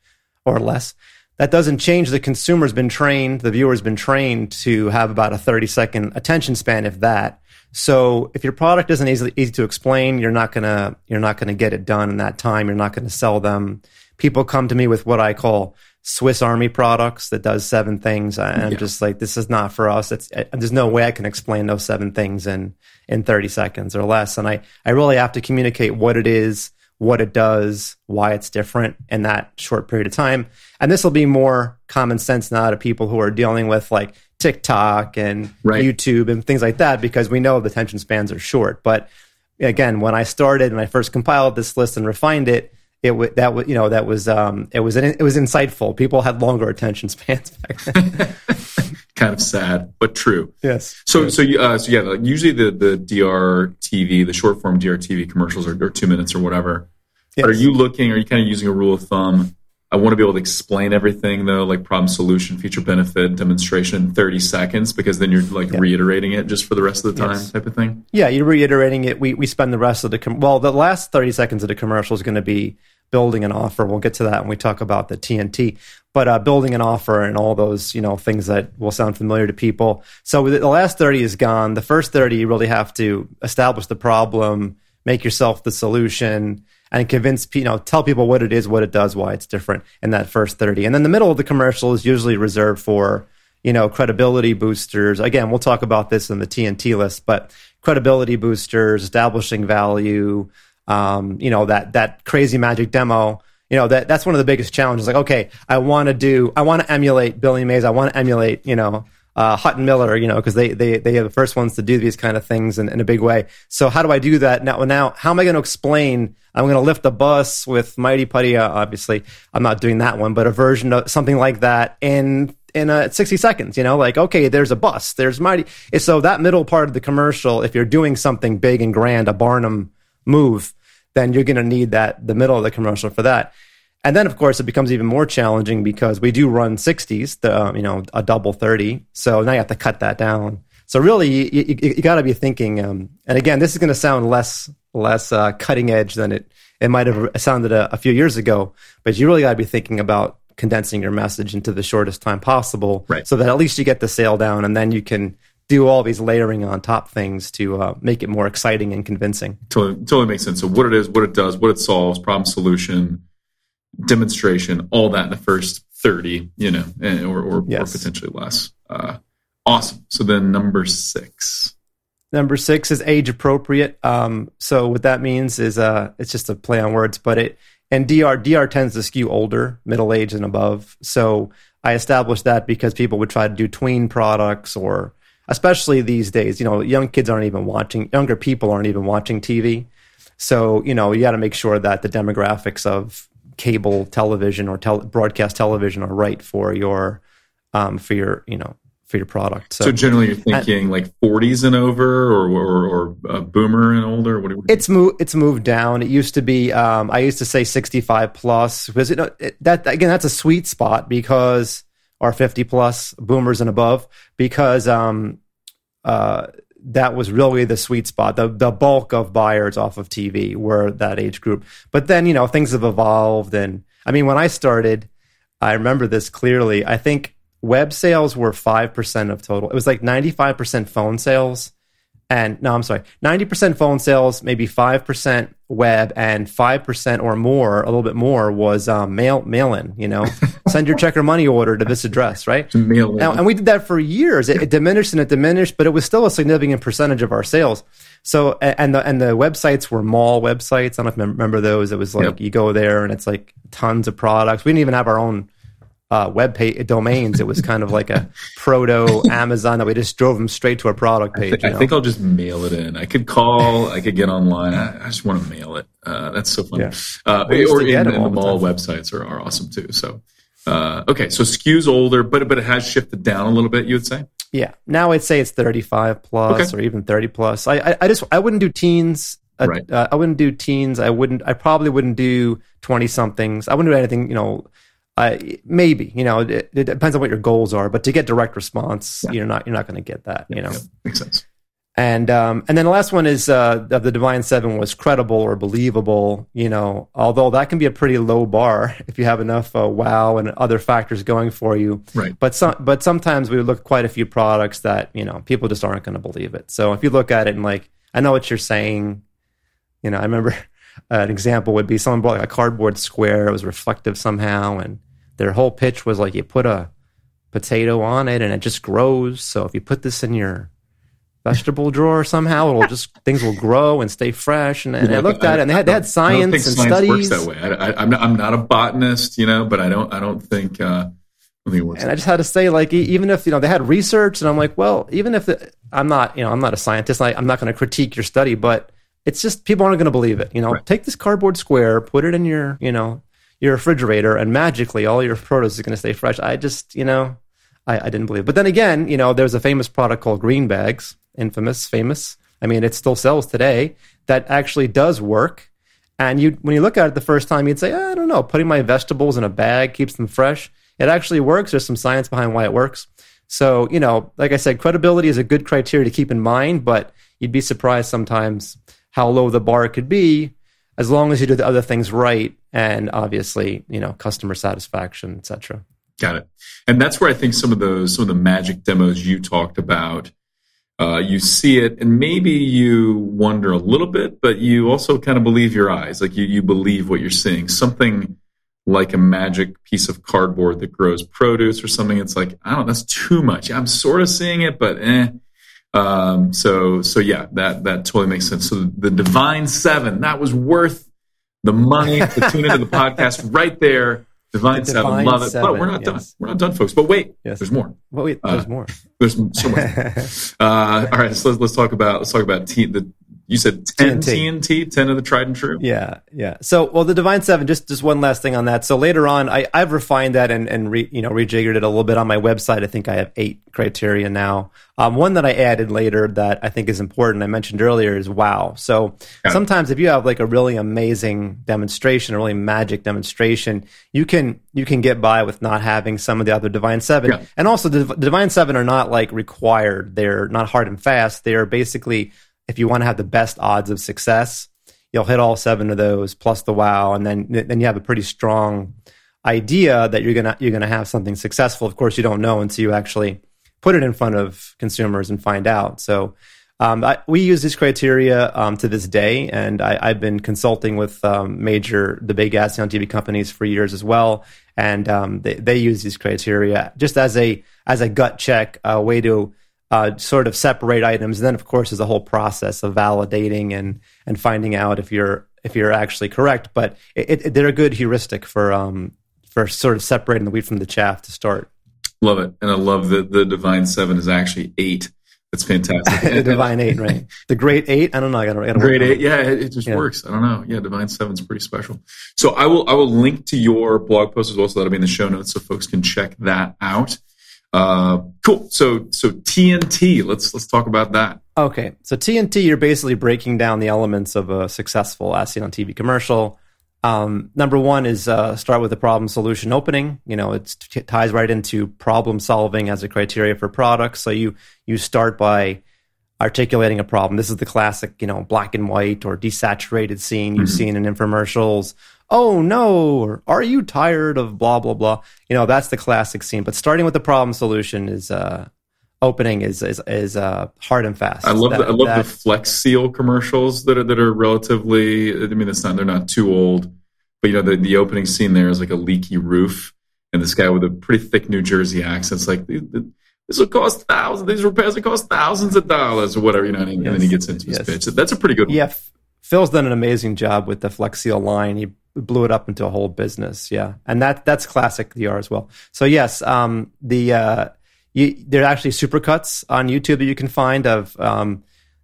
Speaker 2: or less. That doesn't change. The consumer's been trained, the viewer's been trained to have about a 30 second attention span, if that. So if your product isn't easy, easy to explain, you're not gonna you're not gonna get it done in that time. You're not gonna sell them. People come to me with what I call Swiss Army products that does seven things. I'm yeah. just like, this is not for us. It's, it, there's no way I can explain those seven things in, in 30 seconds or less. And I, I really have to communicate what it is, what it does, why it's different in that short period of time. And this will be more common sense now to people who are dealing with like TikTok and right. YouTube and things like that, because we know the attention spans are short. But again, when I started and I first compiled this list and refined it, it w- that was you know that was um, it was an, it was insightful. People had longer attention spans back then. [laughs]
Speaker 1: kind of sad, but true.
Speaker 2: Yes.
Speaker 1: So yes. so uh, so yeah, like usually the the DRTV, the short form DRTV commercials are, are two minutes or whatever. Yes. But are you looking? Are you kind of using a rule of thumb? I want to be able to explain everything though, like problem, solution, feature, benefit, demonstration in 30 seconds, because then you're like reiterating it just for the rest of the time, yes. type of thing.
Speaker 2: Yeah, you're reiterating it. We we spend the rest of the com- well, the last 30 seconds of the commercial is going to be building an offer. We'll get to that when we talk about the TNT. But uh, building an offer and all those, you know, things that will sound familiar to people. So the last 30 is gone. The first 30, you really have to establish the problem, make yourself the solution, and convince you know tell people what it is, what it does, why it's different in that first thirty, and then the middle of the commercial is usually reserved for you know credibility boosters. Again, we'll talk about this in the TNT list, but credibility boosters, establishing value, um, you know that that crazy magic demo you know that that's one of the biggest challenges like okay i want to do i want to emulate billy mays i want to emulate you know uh, Hutton Miller, you know, because they, they, they are the first ones to do these kind of things in, in a big way. So how do I do that now? Now, how am I going to explain? I'm going to lift a bus with Mighty Putty. Uh, obviously, I'm not doing that one, but a version of something like that in in uh, 60 seconds. You know, like okay, there's a bus, there's Mighty. So that middle part of the commercial, if you're doing something big and grand, a Barnum move, then you're going to need that the middle of the commercial for that. And then, of course, it becomes even more challenging because we do run 60s, the, um, you know, a double 30. So now you have to cut that down. So really, you, you, you got to be thinking. Um, and again, this is going to sound less less uh, cutting edge than it it might have sounded a, a few years ago. But you really got to be thinking about condensing your message into the shortest time possible,
Speaker 1: right.
Speaker 2: so that at least you get the sale down, and then you can do all these layering on top things to uh, make it more exciting and convincing.
Speaker 1: Totally, totally makes sense. So what it is, what it does, what it solves, problem solution demonstration, all that in the first 30, you know, or, or, yes. or potentially less. Uh, awesome. So then number six.
Speaker 2: Number six is age appropriate. Um, so what that means is uh, it's just a play on words, but it and DR DR tends to skew older, middle age and above. So I established that because people would try to do tween products or especially these days, you know, young kids aren't even watching, younger people aren't even watching TV. So, you know, you got to make sure that the demographics of cable television or tel- broadcast television are right for your um, for your you know for your product.
Speaker 1: So, so generally, you're thinking and, like 40s and over, or or, or boomer and older. What?
Speaker 2: It's moved. It's moved down. It used to be. Um, I used to say 65 plus because it, it, that again that's a sweet spot because or 50 plus boomers and above because um, uh, that was really the sweet spot. The the bulk of buyers off of TV were that age group. But then, you know, things have evolved and I mean when I started, I remember this clearly. I think web sales were 5% of total. It was like 95% phone sales and no, I'm sorry, 90% phone sales, maybe 5% web, and 5% or more, a little bit more, was um, mail mail in. You know, [laughs] send your check or money order to this address, right?
Speaker 1: Mail in.
Speaker 2: And, and we did that for years. It, it, diminished and it diminished, but it was still a significant percentage of our sales. So, and the and the websites were mall websites. I don't know if you remember those. It was like yep. you go there and it's like tons of products. We didn't even have our own uh, web page domains. It was kind of like a [laughs] proto Amazon that we just drove them straight to a product page.
Speaker 1: I, th- I think I'll just mail it in. I could call, I could get online. I, I just want to mail it. Uh, that's so funny. Yeah. Uh, or in, in the mall the websites are, are awesome too. So, uh, okay, so skews older, but but it has shifted down a little bit. You would say?
Speaker 2: Yeah. Now I'd say it's 35 plus okay. or even 30 plus. I, I, I just I wouldn't do teens. Uh, right. Uh, I wouldn't do teens. I wouldn't. I probably wouldn't do 20 somethings. I wouldn't do anything. You know uh, maybe you know it, it, depends on what your goals are, but to get direct response, yeah. you're not you're not going to get that. Yeah, you know, yeah,
Speaker 1: makes sense.
Speaker 2: And um, and then the last one is uh, of the Divine Seven was credible or believable. You know, although that can be a pretty low bar [laughs] if you have enough uh, wow and other factors going for you.
Speaker 1: Right.
Speaker 2: But some but sometimes we look at quite a few products that you know people just aren't going to believe it. So if you look at it and like I know what you're saying, you know, I remember an example would be someone brought like a cardboard square. It was reflective somehow, and their whole pitch was like you put a potato on it and it just grows. So if you put this in your vegetable drawer somehow, it'll just things will grow and stay fresh. And, and yeah, I looked at it, and they had, they had science and science studies.
Speaker 1: Works that way. I, am not, I'm not a botanist, you know, but I don't I don't think. Uh,
Speaker 2: I think and I just had to say, like, even if you know they had research, and I'm like, well, even if the, I'm not, you know, I'm not a scientist, I, I'm not going to critique your study, but it's just people aren't going to believe it. You know, right. take this cardboard square, put it in your, you know, your refrigerator, and magically all your produce is going to stay fresh. I just, you know, I, I didn't believe. It. But then again, you know, there's a famous product called Green Bags, infamous, famous. I mean, it still sells today. That actually does work. And you, when you look at it the first time, you'd say, ah, I don't know, putting my vegetables in a bag keeps them fresh. It actually works. There's some science behind why it works. So, you know, like I said, credibility is a good criteria to keep in mind, but you'd be surprised sometimes how low the bar could be as long as you do the other things right and obviously you know customer satisfaction etc
Speaker 1: got it and that's where i think some of those some of the magic demos you talked about Uh, you see it, and maybe you wonder a little bit, but you also kind of believe your eyes. Like you, you believe what you're seeing. Something like a magic piece of cardboard that grows produce or something. It's like, I don't know, that's too much. I'm sort of seeing it, but eh. Um, so, so yeah, that, that totally makes sense. So the Divine Seven, that was worth the money to tune into the [laughs] podcast right there. Divine, the Divine Seven, love it. Seven, but we're not yes. done. We're not done, folks. But wait, yes. there's more.
Speaker 2: Well, wait, there's uh, more.
Speaker 1: There's so much. [laughs] uh, all right, so let's, let's talk about let's talk about t- the you said 10 TNT. TNT, 10 of the tried and true?
Speaker 2: Yeah, yeah. So, well, the Divine Seven, just, just one last thing on that. So later on, I, I've refined that and, and re, you know, rejiggered it a little bit on my website. I think I have eight criteria now. Um, one that I added later that I think is important, I mentioned earlier, is wow. So yeah. sometimes if you have like a really amazing demonstration, a really magic demonstration, you can, you can get by with not having some of the other Divine Seven. Yeah. And also the, Divine Seven are not like required. They're not hard and fast. They're basically if you want to have the best odds of success, you'll hit all seven of those plus the wow, and then then you have a pretty strong idea that you're gonna you're gonna have something successful. Of course, you don't know until you actually put it in front of consumers and find out. So. Um, I, we use this criteria um, to this day, and I, have been consulting with um, major, the big ads on TV companies for years as well, and um, they, they use these criteria just as a as a gut check, a way to uh, sort of separate items. And then, of course, there's a whole process of validating and and finding out if you're if you're actually correct. But it, it, they're a good heuristic for um, for sort of separating the wheat from the chaff to start.
Speaker 1: Love it, and I love that the Divine Seven is actually eight. That's fantastic.
Speaker 2: the [laughs] Divine Eight, right? The Great Eight. I don't know. I got to
Speaker 1: Great Eight. Yeah, it, it just yeah. works. I don't know. Yeah, Divine Seven's pretty special. So I will I will link to your blog post as well, so that'll be in the show notes, so folks can check that out. Uh, cool. So so TNT. Let's let's talk about that.
Speaker 2: Okay. So TNT, you're basically breaking down the elements of a successful as seen on TV commercial. Um, number one is uh, start with a problem solution opening. You know, it t- ties right into problem solving as a criteria for products. So you you start by articulating a problem. This is the classic, you know, black and white or desaturated scene you've mm-hmm. seen in infomercials oh no, or are you tired of blah, blah, blah? You know, that's the classic scene. But starting with the problem solution is, uh, opening is is, is uh, hard and fast.
Speaker 1: I love that, the, I love that, the Flex Seal commercials that are that are relatively. I mean, it's not they're not too old, but you know the the opening scene there is like a leaky roof, and this guy with a pretty thick New Jersey accent. It's like this will cost thousands. These repairs will cost thousands of dollars or whatever. You know, and, yes. and then he gets into his yes. pitch. That's a pretty good.
Speaker 2: One. Yeah, Phil's done an amazing job with the Flex Seal line. He blew it up into a whole business. Yeah, and that that's classic DR as well. So yes, um, the uh, you, there are actually supercuts on YouTube that you can find of. Um,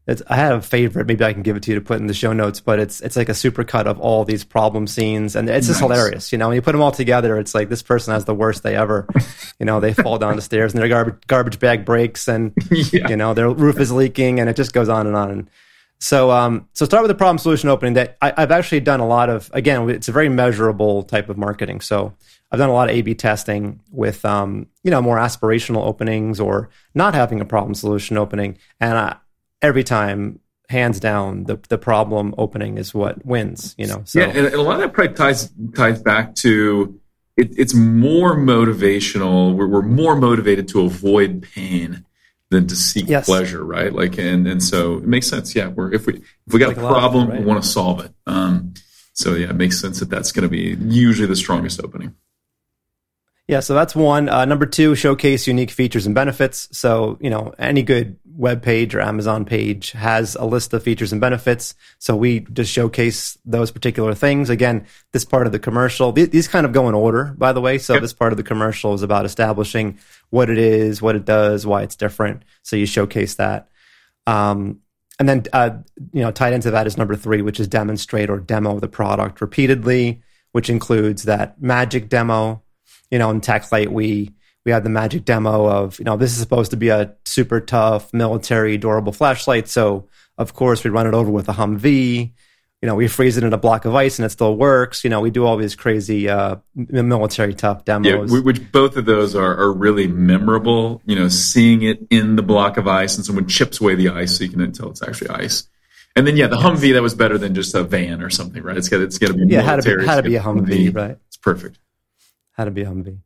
Speaker 2: it's I had a favorite. Maybe I can give it to you to put in the show notes. But it's it's like a supercut of all these problem scenes, and it's just nice. hilarious. You know, when you put them all together, it's like this person has the worst day ever. [laughs] you know, they fall down the stairs and their garbage garbage bag breaks, and [laughs] yeah. you know their roof is leaking, and it just goes on and on. And so, um, so start with the problem solution opening. That I, have actually done a lot of. Again, it's a very measurable type of marketing. So, I've done a lot of A/B testing with, um, you know, more aspirational openings or not having a problem solution opening, and I, every time, hands down, the the problem opening is what wins. You know.
Speaker 1: So, yeah, and a lot of that probably ties ties back to it, it's more motivational. We're, we're more motivated to avoid pain than to seek yes. pleasure, right? Like, and and so it makes sense. Yeah, we're if we if we got like a problem, right? we want to solve it. Um, so yeah, it makes sense that that's going to be usually the strongest opening.
Speaker 2: Yeah, so that's one. Uh, number two, showcase unique features and benefits. So, you know, any good web page or Amazon page has a list of features and benefits. So we just showcase those particular things. Again, this part of the commercial, these kind of go in order, by the way. So yep. this part of the commercial is about establishing what it is, what it does, why it's different. So you showcase that. Um, and then, uh, you know, tied into that is number three, which is demonstrate or demo the product repeatedly, which includes that magic demo you know, in Tac Light, we we had the magic demo of, you know, this is supposed to be a super tough military durable flashlight. So of course we run it over with a Humvee. You know, we freeze it in a block of ice and it still works. You know, we do all these crazy uh, military tough demos.
Speaker 1: Yeah, which both of those are, are really memorable. You know, seeing it in the block of ice and someone chips away the ice so you can tell it's actually ice. And then yeah, the Humvee that was better than just a van or something, right? It's got it's got to be
Speaker 2: yeah, military, had to be, had to be a Humvee, Humvee, right?
Speaker 1: It's perfect
Speaker 2: how to be Humvee.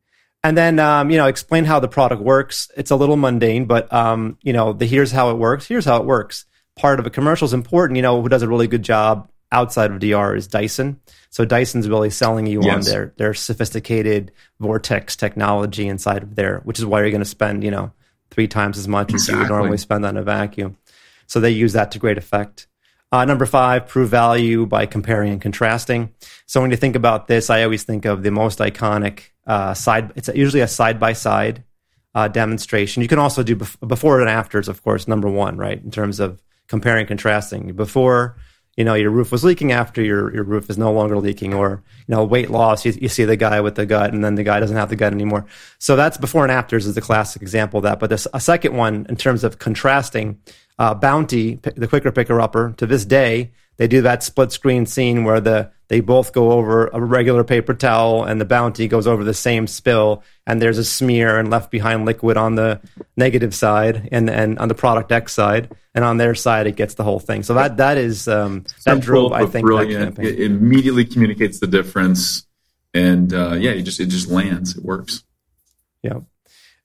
Speaker 2: and then um, you know explain how the product works. It's a little mundane, but um, you know the here's how it works. Here's how it works. Part of a commercial is important. You know who does a really good job outside of DR is Dyson. So Dyson's really selling you yes. on their their sophisticated vortex technology inside of there, which is why you're going to spend you know three times as much exactly. as you would normally spend on a vacuum. So they use that to great effect. Uh, number five, prove value by comparing and contrasting. So when you think about this, I always think of the most iconic uh, side. It's usually a side by side demonstration. You can also do bef- before and afters, of course. Number one, right, in terms of comparing and contrasting. Before, you know, your roof was leaking. After your your roof is no longer leaking, or you know, weight loss. You, you see the guy with the gut, and then the guy doesn't have the gut anymore. So that's before and afters is the classic example of that. But this, a second one in terms of contrasting uh, Bounty, the quicker picker upper, to this day, they do that split screen scene where the they both go over a regular paper towel and the bounty goes over the same spill and there's a smear and left behind liquid on the negative side and and on the product X side and on their side it gets the whole thing. So that that is um, that drove I think
Speaker 1: brilliant. It immediately communicates the difference and uh, yeah, it just it just lands. It works.
Speaker 2: Yeah.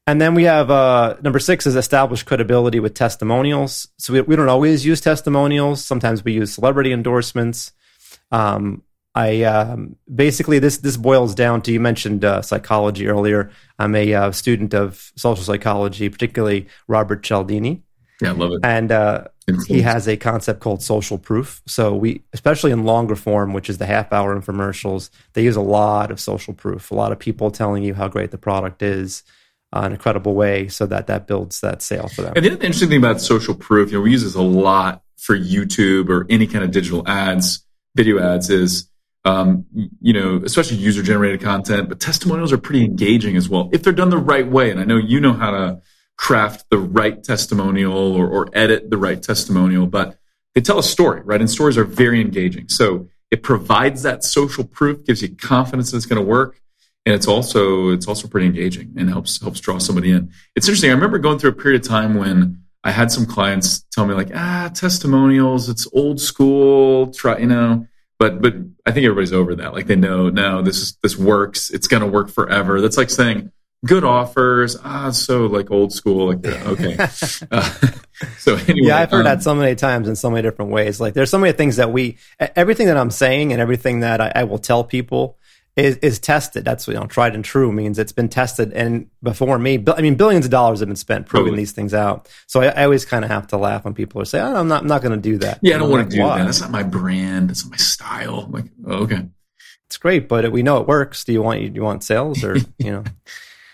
Speaker 2: And then we have uh, number six is establish credibility with testimonials. So we, we don't always use testimonials. Sometimes we use celebrity endorsements. Um, I um, basically this this boils down to you mentioned uh, psychology earlier. I'm a uh, student of social psychology, particularly Robert Cialdini.
Speaker 1: Yeah, I love it.
Speaker 2: And uh, he has a concept called social proof. So we, especially in longer form, which is the half hour infomercials, they use a lot of social proof. A lot of people telling you how great the product is uh, in a credible way so that that builds that sale for them.
Speaker 1: And the other interesting thing about social proof, you know, we use this a lot for YouTube or any kind of digital ads, video ads is, um, you know, especially user generated content, but testimonials are pretty engaging as well if they're done the right way. And I know you know how to craft the right testimonial or, or edit the right testimonial, but they tell a story, right? And stories are very engaging. So it provides that social proof, gives you confidence that it's going to work and it's also it's also pretty engaging and helps helps draw somebody in. It's interesting. I remember going through a period of time when I had some clients tell me like, ah, testimonials, it's old school. Try, you know, but but I think everybody's over that. Like they know, no, this is this works. It's going to work forever. That's like saying good offers. Ah, so like old school. Like okay. uh, [laughs] [laughs]
Speaker 2: so anyway, yeah, I've heard um, that so many times in so many different ways. Like there's so many things that we, everything that I'm saying and everything that I, I will tell people is, is tested. That's you know tried and true means it's been tested. And before me, I mean, billions of dollars have been spent proving totally. these things out. So I, I always kind of have to laugh when people are saying, oh, "I'm not, I'm not going to do that."
Speaker 1: Yeah, I don't want to do Why? that. That's not my brand. That's not my style. I'm like, oh, okay,
Speaker 2: it's great, but we know it works. Do you want you, do you want sales or [laughs] you know?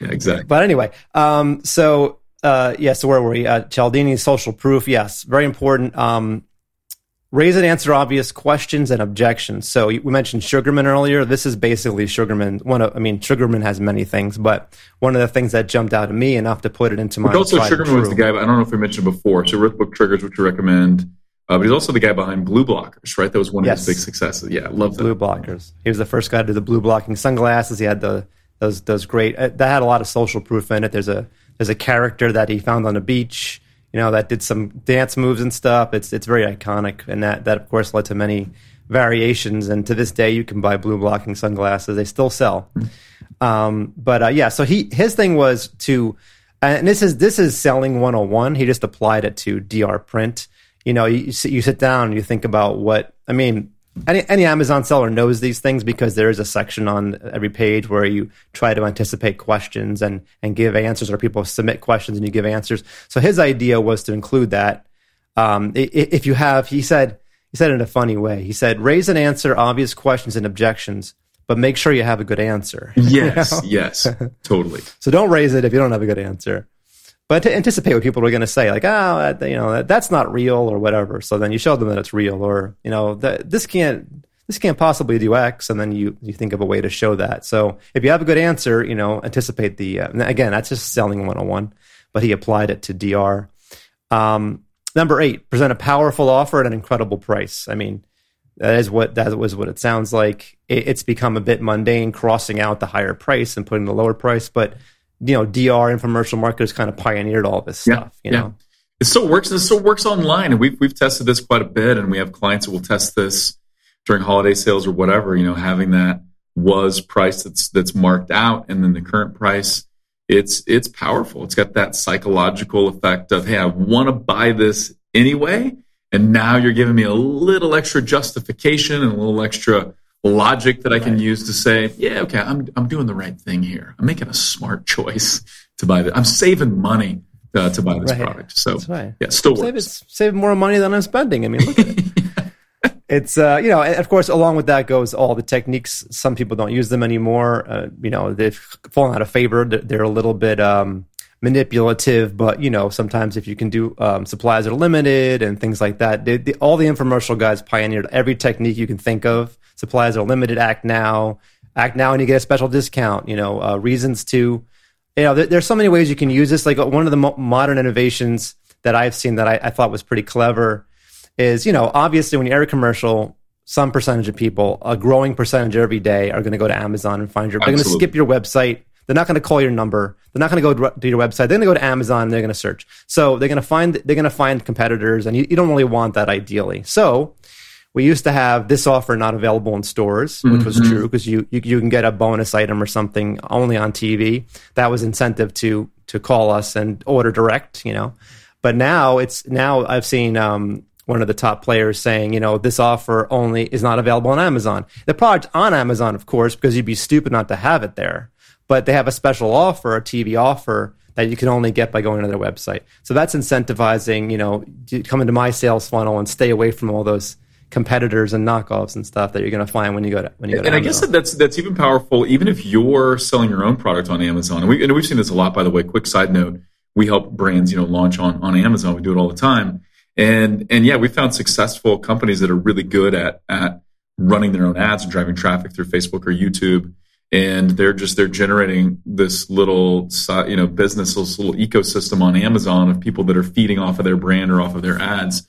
Speaker 1: yeah, exactly.
Speaker 2: But anyway, um, so uh, yeah, so where were we? Uh, Cialdini's social proof, yes, very important. Um, raise and answer obvious questions and objections. So we mentioned Sugarman earlier. This is basically Sugarman. One of, I mean, Sugarman has many things, but one of the things that jumped out at me enough to put it into my.
Speaker 1: But also, Sugarman was the guy. I don't know if we mentioned before. So, Book Triggers, which we recommend. Uh, but he's also the guy behind BluBlockers, right? That was one of yes. his big successes. Yeah, I love that.
Speaker 2: BluBlockers. He was the first guy to do the blue blocking sunglasses. He had the those those great. Uh, that had a lot of social proof in it. There's a there's a character that he found on a beach you know, that did some dance moves and stuff. It's it's very iconic, and that that of course led to many variations. And to this day, you can buy blue blocking sunglasses; they still sell. Um, but uh, yeah, so he his thing was to, and this is this is selling 101. He just applied it to DR print. You know, you, you sit down you think about what I mean any, any Amazon seller knows these things because there is a section on every page where you try to anticipate questions and, and give answers, or people submit questions and you give answers. So his idea was to include that. Um, if you have, he said, he said in a funny way, he said, raise and answer obvious questions and objections, but make sure you have a good answer. [laughs]
Speaker 1: Yes, you know? yes, totally.
Speaker 2: so don't raise it if you don't have a good answer but to anticipate what people are going to say, like, oh, you know, that's not real or whatever. So then you show them that it's real, or you know, that this can't this can't possibly do X, and then you you think of a way to show that. So if you have a good answer, you know, anticipate the. Uh, again, that's just selling 101, but he applied it to DR. Um, number eight, present a powerful offer at an incredible price. I mean, that is what that was what it sounds like. It, it's become a bit mundane, crossing out the higher price and putting the lower price, but you know, DR infomercial marketers kind of pioneered all this yeah, stuff. You yeah. know,
Speaker 1: it still works. It still works online, and we've we've tested this quite a bit, and we have clients that will test this during holiday sales or whatever. You know, having that was price that's that's marked out, and then the current price. It's it's powerful. It's got that psychological effect of hey, I want to buy this anyway, and now you're giving me a little extra justification and a little extra logic that I can right. use to say, yeah, okay, I'm I'm doing the right thing here. I'm making a smart choice [laughs] to buy this. I'm saving money uh, to buy this right. product. So right. yeah, still
Speaker 2: save,
Speaker 1: works.
Speaker 2: Save more money than I'm spending. I mean, look at it. [laughs] it's uh, you know, and of course, along with that goes all the techniques. Some people don't use them anymore. Uh, you know, they've fallen out of favor. They're a little bit um, manipulative, but you know, sometimes if you can do um, supplies are limited and things like that. They, they, all the infomercial guys pioneered every technique you can think of. Supplies are limited. Act now. Act now, and you get a special discount. You know, uh, reasons to. You know, there, there's so many ways you can use this. Like uh, one of the mo- modern innovations that I've seen that I, I thought was pretty clever is, you know, obviously when you air a commercial, some percentage of people, a growing percentage every day, are going to go to Amazon and find your. They're going to skip your website. They're not going to call your number. They're not going to go to your website. They're going to go to Amazon. they're going to search. So they're going to find they're going to find competitors, and you, you don't really want that ideally. So we used to have this offer not available in stores, which mm-hmm. was true because you, you, you can get a bonus item or something only on TV. That was incentive to to call us and order direct, you know. But now it's now I've seen um, one of the top players saying, you know, this offer only is not available on Amazon. The product's on Amazon, of course, because you'd be stupid not to have it there. But they have a special offer, a TV offer that you can only get by going to their website. So that's incentivizing, you know, to come into my sales funnel and stay away from all those competitors and knockoffs and stuff that you're going to find when you go to when you go to
Speaker 1: and
Speaker 2: Amazon.
Speaker 1: I guess that that's that's even powerful even if you're selling your own product on Amazon. And we and we've seen this a lot by the way. Quick side note, we help brands, you know, launch on on Amazon. We do it all the time. And and yeah, we found successful companies that are really good at at running their own ads and driving traffic through Facebook or YouTube. And they're just they're generating this little you know business, this little ecosystem on Amazon of people that are feeding off of their brand or off of their ads.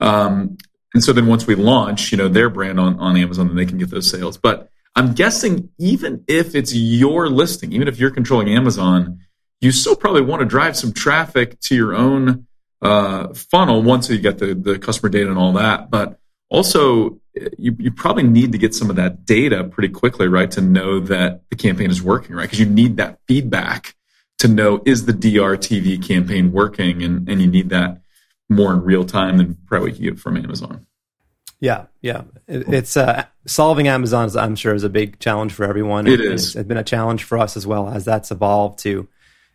Speaker 1: Um, and so then once we launch, you know, their brand on, on Amazon, then they can get those sales. But I'm guessing even if it's your listing, even if you're controlling Amazon, you still probably want to drive some traffic to your own uh, funnel once you get the, the customer data and all that. But also, you, you probably need to get some of that data pretty quickly, right, to know that the campaign is working, right? Because you need that feedback to know is the DRTV campaign working, and, and you need that more in real time than probably you get from Amazon.
Speaker 2: Yeah, yeah, it's uh, solving Amazon's. I'm sure is a big challenge for everyone.
Speaker 1: It is.
Speaker 2: It's been a challenge for us as well as that's evolved to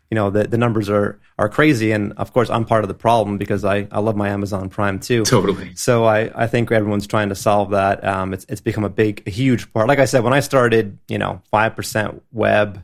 Speaker 2: you know the, the numbers are are crazy and of course i'm part of the problem because i, I love my amazon prime too
Speaker 1: totally
Speaker 2: so i, I think everyone's trying to solve that um, it's, it's become a big a huge part like i said when i started you know 5% web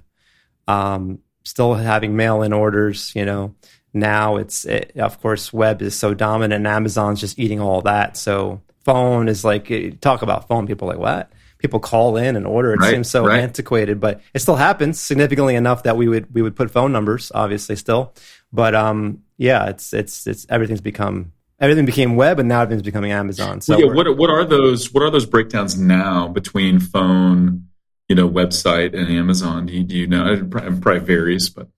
Speaker 2: um, still having mail in orders you know now it's it, of course web is so dominant and amazon's just eating all that so phone is like talk about phone people like what people call in and order. It right, seems so right. antiquated, but it still happens significantly enough that we would we would put phone numbers, obviously, still. But um, yeah, it's it's it's everything's become everything became web, and now everything's becoming Amazon. So
Speaker 1: yeah, what what are those what are those breakdowns now between phone, you know, website and Amazon? Do you, do you know? It probably varies, but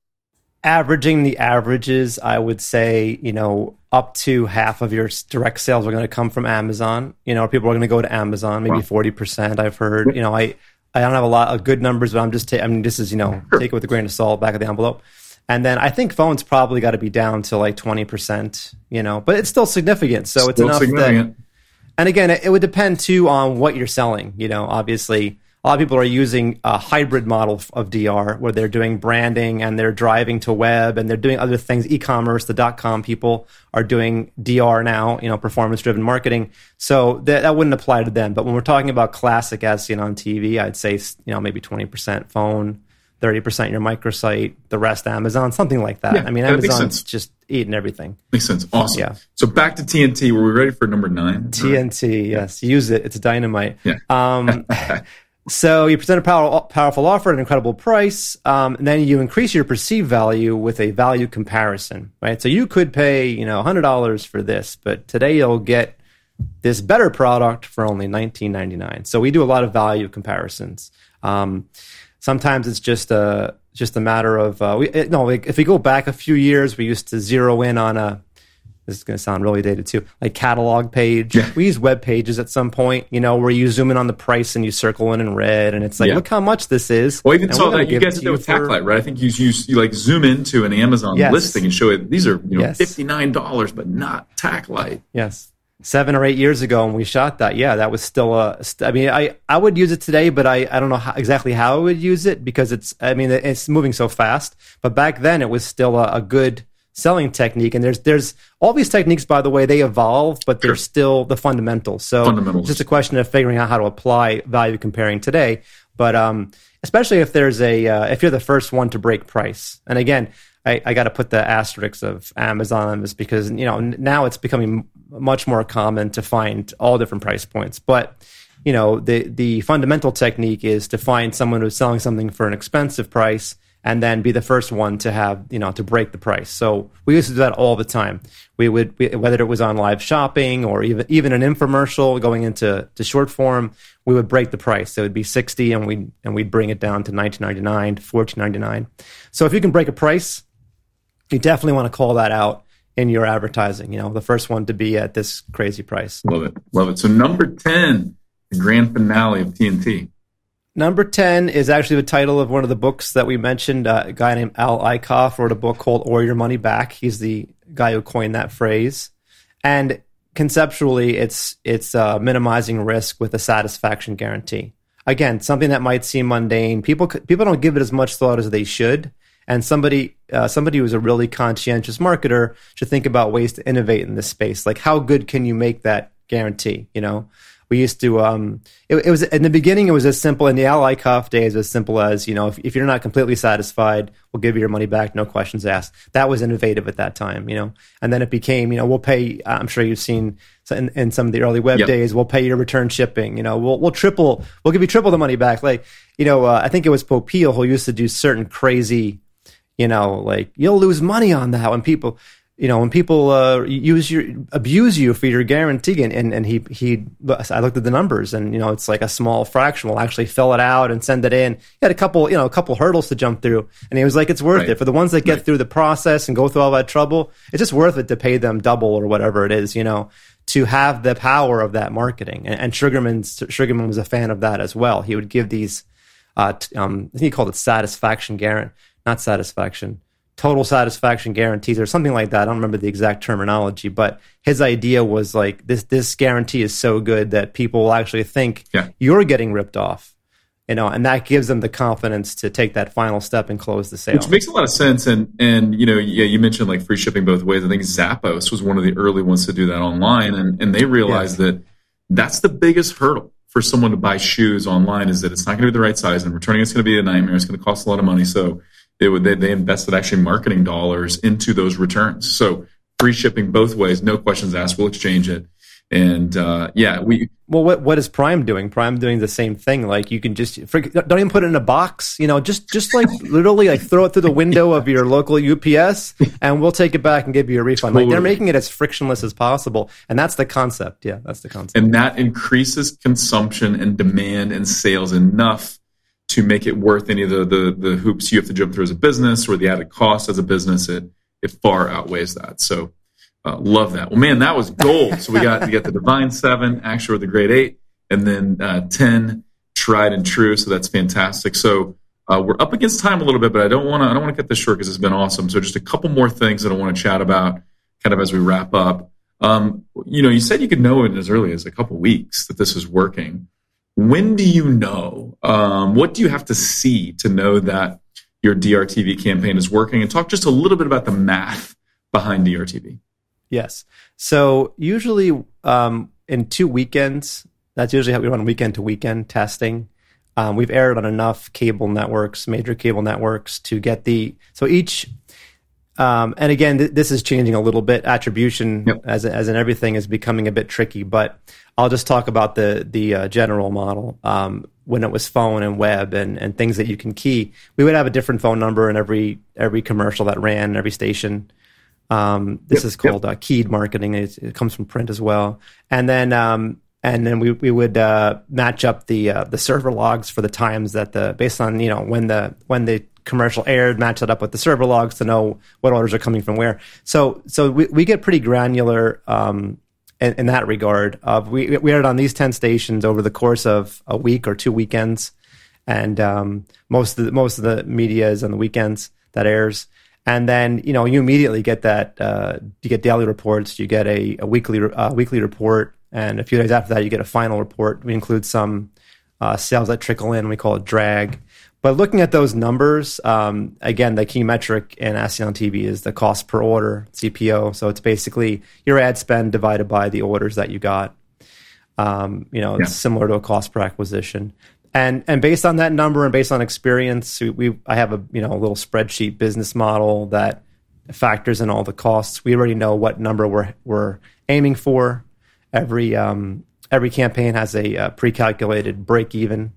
Speaker 2: averaging the averages, I would say, you know, up to half of your direct sales are going to come from Amazon. You know, people are going to go to Amazon, maybe forty percent. I've heard. You know, I I don't have a lot of good numbers, but I'm just. Ta- I mean, this is you know, take it with a grain of salt, back of the envelope. And then I think phones probably got to be down to like twenty percent. You know, but it's still significant. So it's enough that. And again, it, it would depend too on what you're selling. You know, obviously a lot of people are using a hybrid model of DR where they're doing branding and they're driving to web and they're doing other things. E-commerce, the dot com people are doing DR now, you know, performance driven marketing. So that, that wouldn't apply to them. But when we're talking about classic as seen on TV, I'd say, you know, maybe 20% phone, 30% your microsite, the rest Amazon, something like that. Yeah, I mean, Amazon's just eating everything.
Speaker 1: Makes sense. Awesome. Yeah. So back to TNT. Were we ready for number nine?
Speaker 2: TNT, yes. Use it. It's dynamite.
Speaker 1: Yeah.
Speaker 2: Um, [laughs] So you present a power, powerful offer at an incredible price, um, and then you increase your perceived value with a value comparison, right? So you could pay, you know, hundred dollars for this, but today you'll get this better product for only nineteen ninety nine. So we do a lot of value comparisons. Um, sometimes it's just a just a matter of uh, we, no, if we go back a few years, we used to zero in on a this is going to sound really dated too, like catalog page. Yeah. We use web pages at some point, you know, where you zoom in on the price and you circle in in red, and it's like, yeah. look how much this is.
Speaker 1: Well, even saw that you guys did that with Tac Light, right? I think you, you you like zoom into an Amazon yes. listing and show it. These are you know yes. fifty nine dollars, but not Tac Light.
Speaker 2: Yes. Seven or eight years ago, when we shot that, yeah, that was still a. I mean, I, I would use it today, but I, I don't know how, exactly how I would use it because it's. I mean, it's moving so fast. But back then, it was still a, a good selling technique. And there's there's all these techniques, by the way, they evolve, but they're sure. still the fundamentals. So fundamentals. it's just a question of figuring out how to apply value comparing today. But um, especially if there's a uh, if you're the first one to break price, and again. I, I got to put the asterisks of Amazon on this because you know now it's becoming much more common to find all different price points. But you know the the fundamental technique is to find someone who's selling something for an expensive price and then be the first one to have you know to break the price. So we used to do that all the time. We would we, whether it was on live shopping or even even an infomercial going into to short form, we would break the price. It would be sixty, and we and we'd bring it down to nineteen ninety nine, fourteen ninety nine. So if you can break a price, you definitely want to call that out in your advertising. You know, the first one to be at this crazy price.
Speaker 1: Love it, love it. So number ten, the grand finale of TNT.
Speaker 2: Number 10 is actually the title of one of the books that we mentioned. Uh, a guy named Al Eicoff wrote a book called Or Your Money Back. He's the guy who coined that phrase. And conceptually, it's, it's uh, minimizing risk with a satisfaction guarantee. Again, something that might seem mundane. People, people don't give it as much thought as they should. And somebody, uh, somebody who's a really conscientious marketer should think about ways to innovate in this space. Like, how good can you make that guarantee? You know, we used to um, it, it, was in the beginning it was as simple in the Al Eicoff days as simple as you know if, if, you're not completely satisfied we'll give you your money back no questions asked. That was innovative at that time you know? And then it became you know we'll pay i'm sure you've seen in, in some of the early web yep. days we'll pay your return shipping you know? We'll, we'll triple we'll give you triple the money back. Like you know uh, i think it was Popeil who used to do certain crazy you know like you'll lose money on that when people you know, when people uh, use your abuse you for your guarantee, and, and, and he he, I looked at the numbers, and you know, it's like a small fraction will actually fill it out and send it in. He had a couple, you know, a couple hurdles to jump through, and he was like, it's worth right. it for the ones that get right. through the process and go through all that trouble. It's just worth it to pay them double or whatever it is, you know, to have the power of that marketing. And, and Sugarman Sugarman was a fan of that as well. He would give these, uh, um, I think he called it satisfaction guarantee, not satisfaction total satisfaction guarantees or something like that. I don't remember the exact terminology, but his idea was like this this guarantee is so good that people will actually think yeah. you're getting ripped off. You know, and that gives them the confidence to take that final step and close the sale.
Speaker 1: Which makes a lot of sense. And and you know, yeah, you mentioned like free shipping both ways. I think Zappos was one of the early ones to do that online, and and they realized yes. that that's the biggest hurdle for someone to buy shoes online is that it's not going to be the right size, and returning it's going to be a nightmare. It's going to cost a lot of money. So they would they, they invested actually marketing dollars into those returns. So free shipping both ways, no questions asked. We'll exchange it. And uh, yeah, we.
Speaker 2: Well, what what is Prime doing? Prime doing the same thing. Like you can just don't even put it in a box. You know, just just like [laughs] literally like throw it through the window of your local UPS, and we'll take it back and give you a refund. Totally. Like they're making it as frictionless as possible, and that's the concept. Yeah, that's the concept.
Speaker 1: And that increases consumption and demand and sales enough to make it worth any of the, the, the hoops you have to jump through as a business or the added cost as a business. It it far outweighs that. So uh, love that. Well, man, that was gold. So we got we got the divine seven, actually the great eight, and then uh, ten tried and true. So that's fantastic. So uh, we're up against time a little bit, but I don't want to I don't want to cut this short because it's been awesome. So just a couple more things that I want to chat about, kind of as we wrap up. Um, you know, you said you could know it as early as a couple weeks that this is working when do you know? Um, what do you have to see to know that your DRTV campaign is working? And talk just a little bit about the math behind DRTV.
Speaker 2: Yes. So usually um, in two weekends, that's usually how we run weekend to weekend testing. Um, we've aired on enough cable networks, major cable networks, to get the so each. Um, and again, th- this is changing a little bit. Attribution, yep. as as in everything, is becoming a bit tricky. But I'll just talk about the the uh, general model. Um, when it was phone and web and, and things that you can key, we would have a different phone number in every every commercial that ran, every station. Um, this yep, is called yep. uh, keyed marketing. It, it, comes from print as well. And then um, and then we we would uh, match up the uh, the server logs for the times that the based on you know when the when the commercial aired, match that up with the server logs to know what orders are coming from where. So so we, we get pretty granular um, in, in, that regard. Uh, we we aired on these ten stations over the course of a week or two weekends, and um, most of the, most of the media is on the weekends that airs. And then you know you immediately get that uh, you get daily reports, you get a, a weekly uh, weekly report, and a few days after that you get a final report. We include some uh, sales that trickle in. We call it drag. But looking at those numbers, um, again, the key metric in on TV is the cost per order, CPO. So it's basically your ad spend divided by the orders that you got. Um, you know, it's similar to a cost per acquisition. And and based on that number and based on experience, we, we I have a you know a little spreadsheet business model that factors in all the costs. We already know what number we're we're aiming for. Every um, every campaign has a, a pre-calculated break even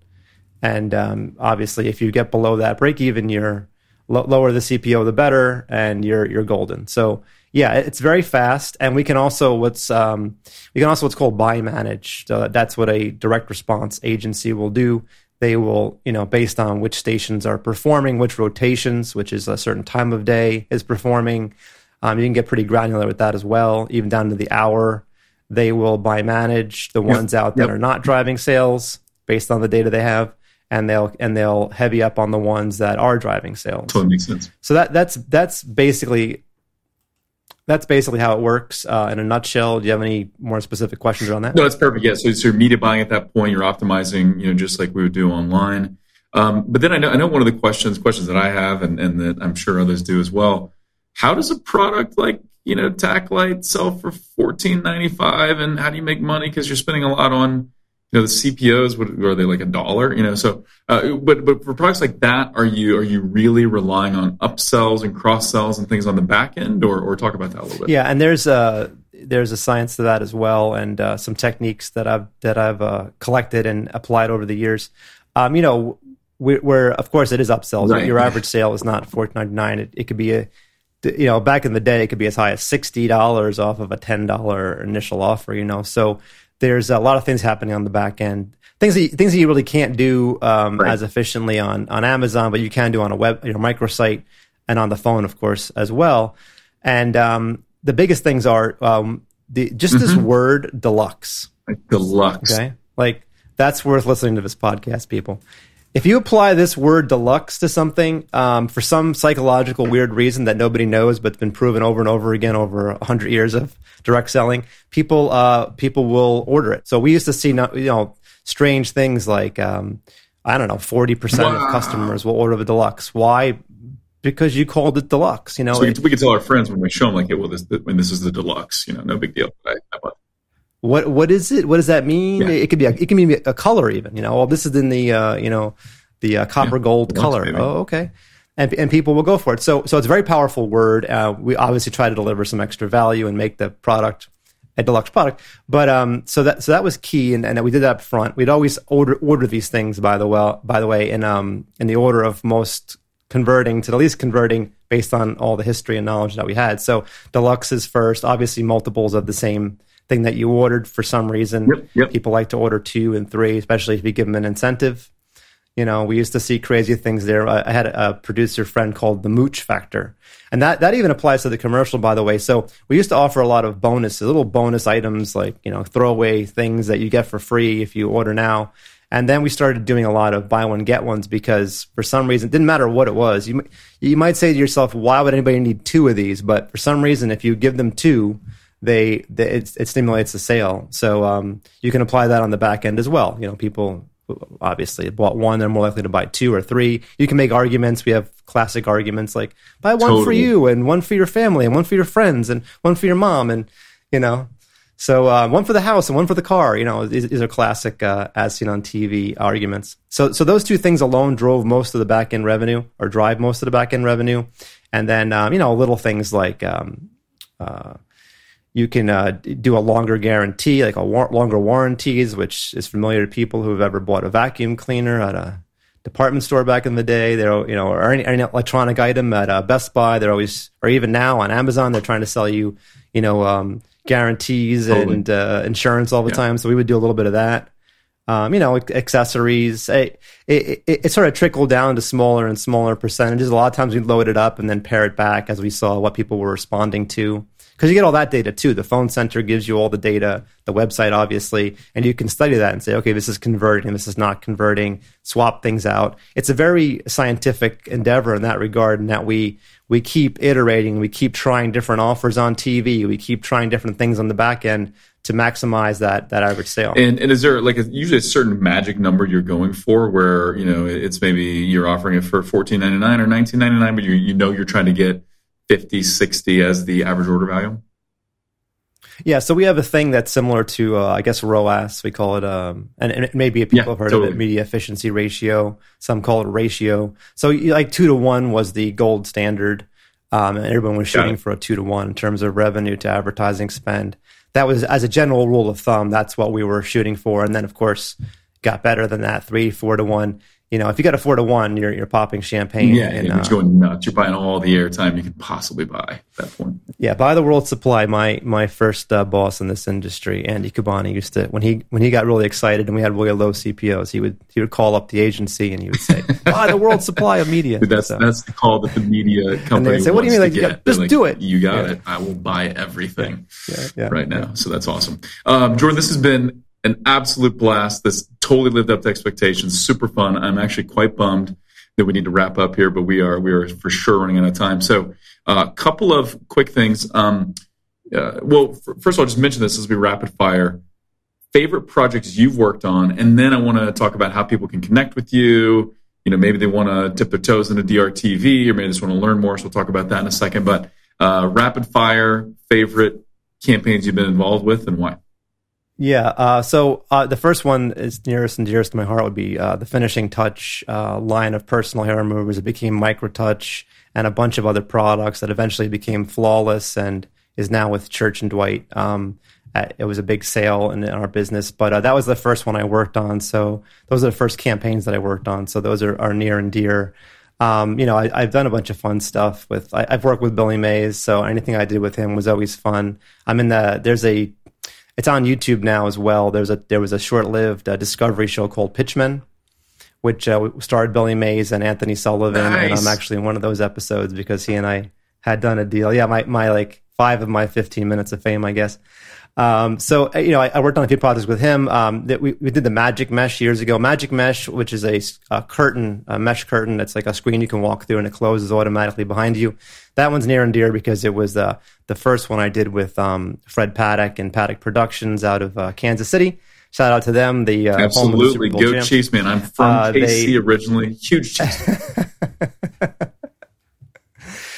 Speaker 2: and um, obviously, if you get below that break even, you're lo- lower the CPO, the better, and you're you're golden. So yeah, it's very fast, and we can also what's um, we can also what's called buy manage. So that's what a direct response agency will do. They will, you know, based on which stations are performing, which rotations, which is a certain time of day is performing. Um, you can get pretty granular with that as well, even down to the hour. They will buy manage the ones yep. out that yep. are not driving sales based on the data they have and they'll and they'll heavy up on the ones that are driving sales.
Speaker 1: Totally makes sense.
Speaker 2: So that that's that's basically that's basically how it works uh, in a nutshell. Do you have any more specific questions on that?
Speaker 1: No, that's perfect. Yeah, so, so you're media buying at that point. You're optimizing, you know, just like we would do online. Um, but then I know I know one of the questions questions that I have, and, and that I'm sure others do as well. How does a product like you know Tac Light sell for fourteen ninety five, and how do you make money because you're spending a lot on you know the CPOs what, are they like a dollar you know? So uh, but but for products like that are you are you really relying on upsells and cross sells and things on the back end or or talk about that a little bit?
Speaker 2: Yeah and there's a there's a science to that as well and uh, some techniques that I've that I've uh, collected and applied over the years. Um, you know where of course it is upsells right. your average sale is not 14.99 it, it could be a you know back in the day it could be as high as $60 off of a $10 initial offer you know? So there's a lot of things happening on the back end. Things that you, things that you really can't do um, right. as efficiently on on Amazon, but you can do on a web, your microsite, and on the phone, of course, as well. And um, the biggest things are um, the just mm-hmm. this word deluxe.
Speaker 1: Like deluxe.
Speaker 2: Okay, like that's worth listening to this podcast, people if you apply this word deluxe to something um, for some psychological weird reason that nobody knows but's been proven over and over again over 100 years of direct selling people uh, people will order it. So we used to see you know strange things like um, i don't know 40% wow. of customers will order the deluxe. Why? Because you called it deluxe you know
Speaker 1: so we, we can tell our friends when we show them like hey, well this, when this is the deluxe you know no big deal I, I
Speaker 2: what what is it? What does that mean? Yeah. It could be a, it can be a color even. You know, well, this is in the uh, you know the uh, copper yeah, gold color. Maybe. Oh, okay. And, and people will go for it. So so it's a very powerful word. Uh, we obviously try to deliver some extra value and make the product a deluxe product. But um, so that so that was key, and, and we did that up front. We'd always order order these things by the well by the way in um in the order of most converting to the least converting based on all the history and knowledge that we had. So deluxe is first, obviously multiples of the same thing that you ordered for some reason. Yep, yep. People like to order two and three, especially if you give them an incentive. You know, we used to see crazy things there. I had a producer friend called the Mooch Factor, and that that even applies to the commercial, by the way. So we used to offer a lot of bonuses, little bonus items like you know throwaway things that you get for free if you order now. And then we started doing a lot of buy one get ones because for some reason, it didn't matter what it was. You you might say to yourself, why would anybody need two of these? But for some reason, if you give them two, they, they it, it, stimulates the sale. So um, you can apply that on the back end as well. You know, people obviously bought one, they're more likely to buy two or three. You can make arguments. We have classic arguments like buy one totally. for you and one for your family and one for your friends and one for your mom and you know. So uh, one for the house and one for the car. You know, these, these are classic uh, as seen on TV arguments. So so those two things alone drove most of the back end revenue or drive most of the back end revenue, and then um, you know little things like. Um, uh, you can uh, do a longer guarantee, like a war- longer warranties, which is familiar to people who have ever bought a vacuum cleaner at a department store back in the day. They're you know, or any, any electronic item at uh, Best Buy. They're always, or even now on Amazon, they're trying to sell you, you know, um, guarantees totally. and uh, insurance all the yeah. time. So we would do a little bit of that. um, you know, accessories. It, it, it, it, sort of trickled down to smaller and smaller percentages. A lot of times we load it up and then pare it back as we saw what people were responding to. Because you get all that data too. The phone center gives you all the data, the website obviously, and you can study that and say, okay, this is converting, and this is not converting, swap things out. It's a very scientific endeavor in that regard, in that we we keep iterating, we keep trying different offers on TV, we keep trying different things on the back end to maximize that that average sale.
Speaker 1: And, and is there like a, usually a certain magic number you're going for where you know it's maybe you're offering it for fourteen ninety nine or nineteen ninety nine, but you you know you're trying to get 50, 60 as the average order value.
Speaker 2: Yeah, so we have a thing that's similar to, uh, I guess, ROAS. We call it, um, and, and maybe people yeah, have heard totally. of it, media efficiency ratio. Some call it ratio. So, like two to one was the gold standard, um, and everyone was shooting for a two to one in terms of revenue to advertising spend that was as a general rule of thumb, that's what we were shooting for. And then of course got better than that, three, four to one you know, if you got a four to one, you're you're popping champagne.
Speaker 1: Yeah, and, uh, you're going nuts. You're buying all the airtime you could possibly buy at that point.
Speaker 2: Yeah, buy the world supply. My my first uh, boss in this industry, Andy Khubani, used to when he when he got really excited and we had really low CPOs, he would he would call up the agency and he would say, [laughs] "Buy the world supply of media."
Speaker 1: Dude, that's so. that's the call that the media company. And say, "What do you mean? Like, you got,
Speaker 2: just
Speaker 1: like,
Speaker 2: do it.
Speaker 1: You got yeah. it. I will buy everything yeah. Yeah. right now." So that's awesome, um, Jordan. This has been an absolute blast. This totally lived up to expectations. Super fun. I'm actually quite bummed that we need to wrap up here, but we are we are for sure running out of time. So, a uh, couple of quick things. Um, uh, well, first of all, just mention this as we rapid fire. Favorite projects you've worked on, and then I want to talk about how people can connect with you. You know, maybe they want to dip their toes into DRTV, or maybe they just want to learn more. So we'll talk about that in a second. But uh, rapid fire favorite campaigns you've been involved with, and why?
Speaker 2: Yeah. Uh, so uh, the first one is nearest and dearest to my heart would be uh, the finishing touch uh, line of personal hair removers. It became Microtouch and a bunch of other products that eventually became Flawless and is now with Church and Dwight. Um, it was a big sale in, in our business, but uh, that was the first one I worked on. So those are the first campaigns that I worked on. So those are, are near and dear. Um, you know, I, have done a bunch of fun stuff with. I, have worked with Billy Mays, so anything I did with him was always fun. I'm in the. There's a it's on YouTube now as well. There's a there was a short-lived uh, Discovery show called Pitchmen, which uh, starred Billy Mays and Anthony Sullivan, nice. and I'm actually in one of those episodes because he and I had done a deal. Yeah, my my like five of my 15 minutes of fame, I guess. Um, so uh, you know, I, I, worked on a few projects with him. Um, that we, we did the Magic Mesh years ago. Magic Mesh, which is a, a curtain, a mesh curtain that's like a screen you can walk through and it closes automatically behind you. That one's near and dear because it was uh, the first one I did with um, Fred Paddock and Paddock Productions out of uh, Kansas City. Shout out to them. The uh,
Speaker 1: absolutely
Speaker 2: the
Speaker 1: go champ. Chiefs, man. I'm from uh, KC they... originally. Huge Chiefs.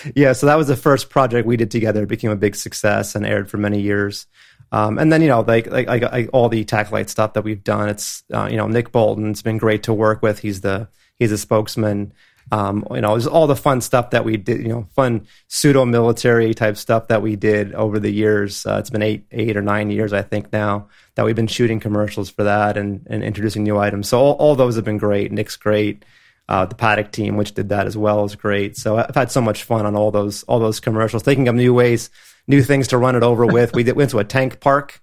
Speaker 1: [laughs]
Speaker 2: yeah, so that was the first project we did together. It became a big success and aired for many years. Um, and then you know like, like, like, like all the Tac Light stuff that we've done. It's uh, you know Nick Bolton. It's been great to work with. He's the he's a spokesman. Um, you know, it's all the fun stuff that we did. You know, fun pseudo military type stuff that we did over the years. Uh, it's been eight eight or nine years I think now that we've been shooting commercials for that and, and introducing new items. So all, all those have been great. Nick's great. Uh, the Paddock team, which did that as well, is great. So I've had so much fun on all those all those commercials, thinking of new ways new things to run it over with. we went to a tank park,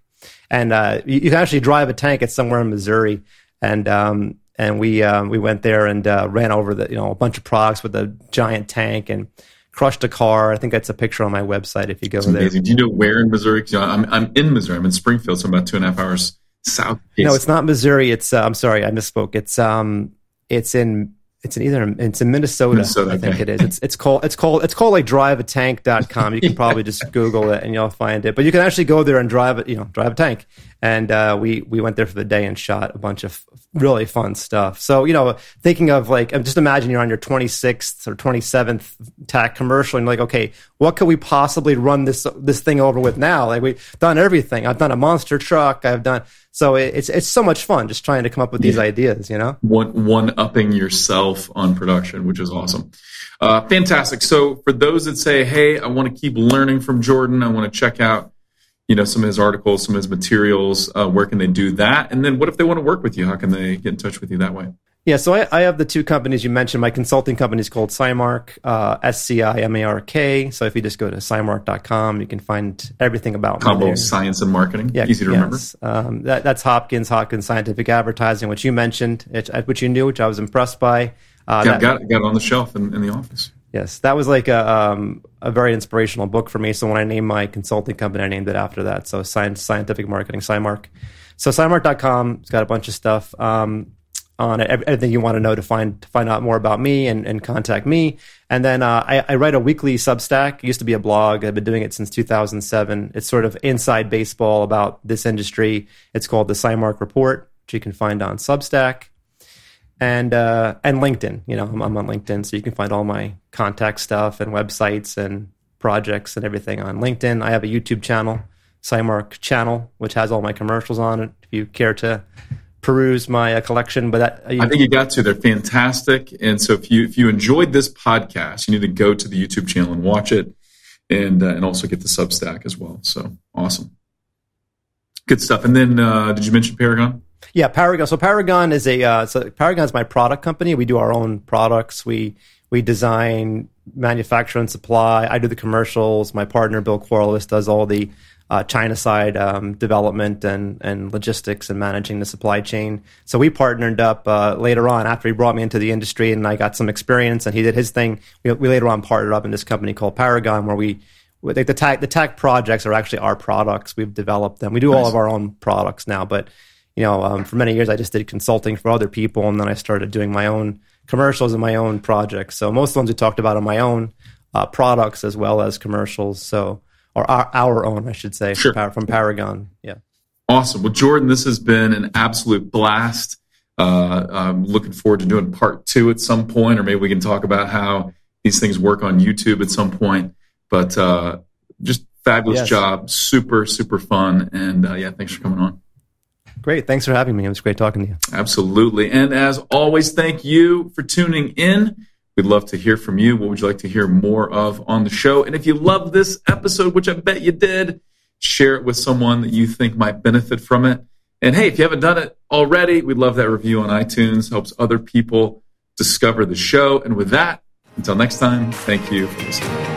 Speaker 2: and uh, you, you, can actually drive a tank. It's somewhere in Missouri, and um, and we um, we went there and uh, ran over the you know a bunch of products with a giant tank and crushed a car. I think that's a picture on my website if you go there.
Speaker 1: Do you know where in Missouri? I'm I'm in Missouri. I'm in Springfield, so I'm about two and a half hours south.
Speaker 2: No, it's not Missouri. It's uh, I'm sorry, I misspoke. It's um it's in it's in either it's in Minnesota, Minnesota I think okay. it is. It's it's called it's called it's called like driveatank.com. [laughs] You can probably just Google it and you'll find it. But you can actually go there and drive it, you know, drive a tank. And uh, we we went there for the day and shot a bunch of really fun stuff. So you know, thinking of like just imagine you're on your 26th or 27th tack commercial and you're like, okay, what could we possibly run this this thing over with now? Like we've done everything. I've done a monster truck. I've done so it's it's so much fun just trying to come up with these yeah. ideas, you know.
Speaker 1: One one upping yourself on production, which is awesome. Uh, fantastic. So for those that say, "Hey, I want to keep learning from Jordan. I want to check out, you know, some of his articles, some of his materials," uh, where can they do that? And then, what if they want to work with you? How can they get in touch with you that way?
Speaker 2: Yeah, so I, I, have the two companies you mentioned. My consulting company is called SciMark, uh, S C I M A R K. So if you just go to scimark.com, you can find everything about
Speaker 1: Combo science and marketing. Yeah, easy to yes.
Speaker 2: remember. Um, that, that's Hopkins, Hopkins Scientific Advertising, which you mentioned, which you knew, which I was impressed by.
Speaker 1: Uh, yeah, that, got, got it on the shelf in, in the office.
Speaker 2: Yes, that was like a um, a very inspirational book for me. So when I named my consulting company, I named it after that. So science, scientific marketing, SciMark. So SciMark.com, it's got a bunch of stuff. Um, on it, everything you want to know to find to find out more about me and, and contact me. And then uh, I, I, write a weekly Substack. It used to be a blog. I've been doing it since 2007. It's sort of inside baseball about this industry. It's called the SciMark Report, which you can find on Substack and uh, and LinkedIn. You know, I'm, I'm, on LinkedIn, so you can find all my contact stuff and websites and projects and everything on LinkedIn. I have a YouTube channel, SciMark channel, which has all my commercials on it. If you care to peruse my uh, collection, but that,
Speaker 1: uh, I think you got to. They're fantastic, and so if you if you enjoyed this podcast, you need to go to the YouTube channel and watch it, and uh, and also get the Substack as well. So awesome, good stuff. And then uh, did you mention Paragon?
Speaker 2: Yeah, Paragon. So Paragon is a uh, so Paragon is my product company. We do our own products. We we design, manufacture, and supply. I do the commercials. My partner Bill Quarles does all the uh, China side um, development and, and logistics and managing the supply chain. So we partnered up uh, later on after he brought me into the industry and I got some experience and he did his thing. We, we later on partnered up in this company called Paragon where we the tech the tech projects are actually our products. We've developed them. We do nice. all of our own products now, but you know, um, for many years I just did consulting for other people, and then I started doing my own commercials and my own projects. So most of the ones we talked about are my own uh, products as well as commercials. So or our, our own, I should say, sure. from, from Paragon. Yeah.
Speaker 1: Awesome. Well, Jordan, this has been an absolute blast. Uh, I'm looking forward to doing part two at some point, or maybe we can talk about how these things work on YouTube at some point. But uh, just fabulous yes. job, super super fun, and uh, yeah, thanks for coming on.
Speaker 2: Great, thanks for having me. It was great talking to you.
Speaker 1: Absolutely, and as always, thank you for tuning in. We'd love to hear from you. What would you like to hear more of on the show? And if you love this episode, which I bet you did, share it with someone that you think might benefit from it. And hey, if you haven't done it already, we'd love that review on iTunes. Helps other people discover the show. And with that, until next time, thank you for listening.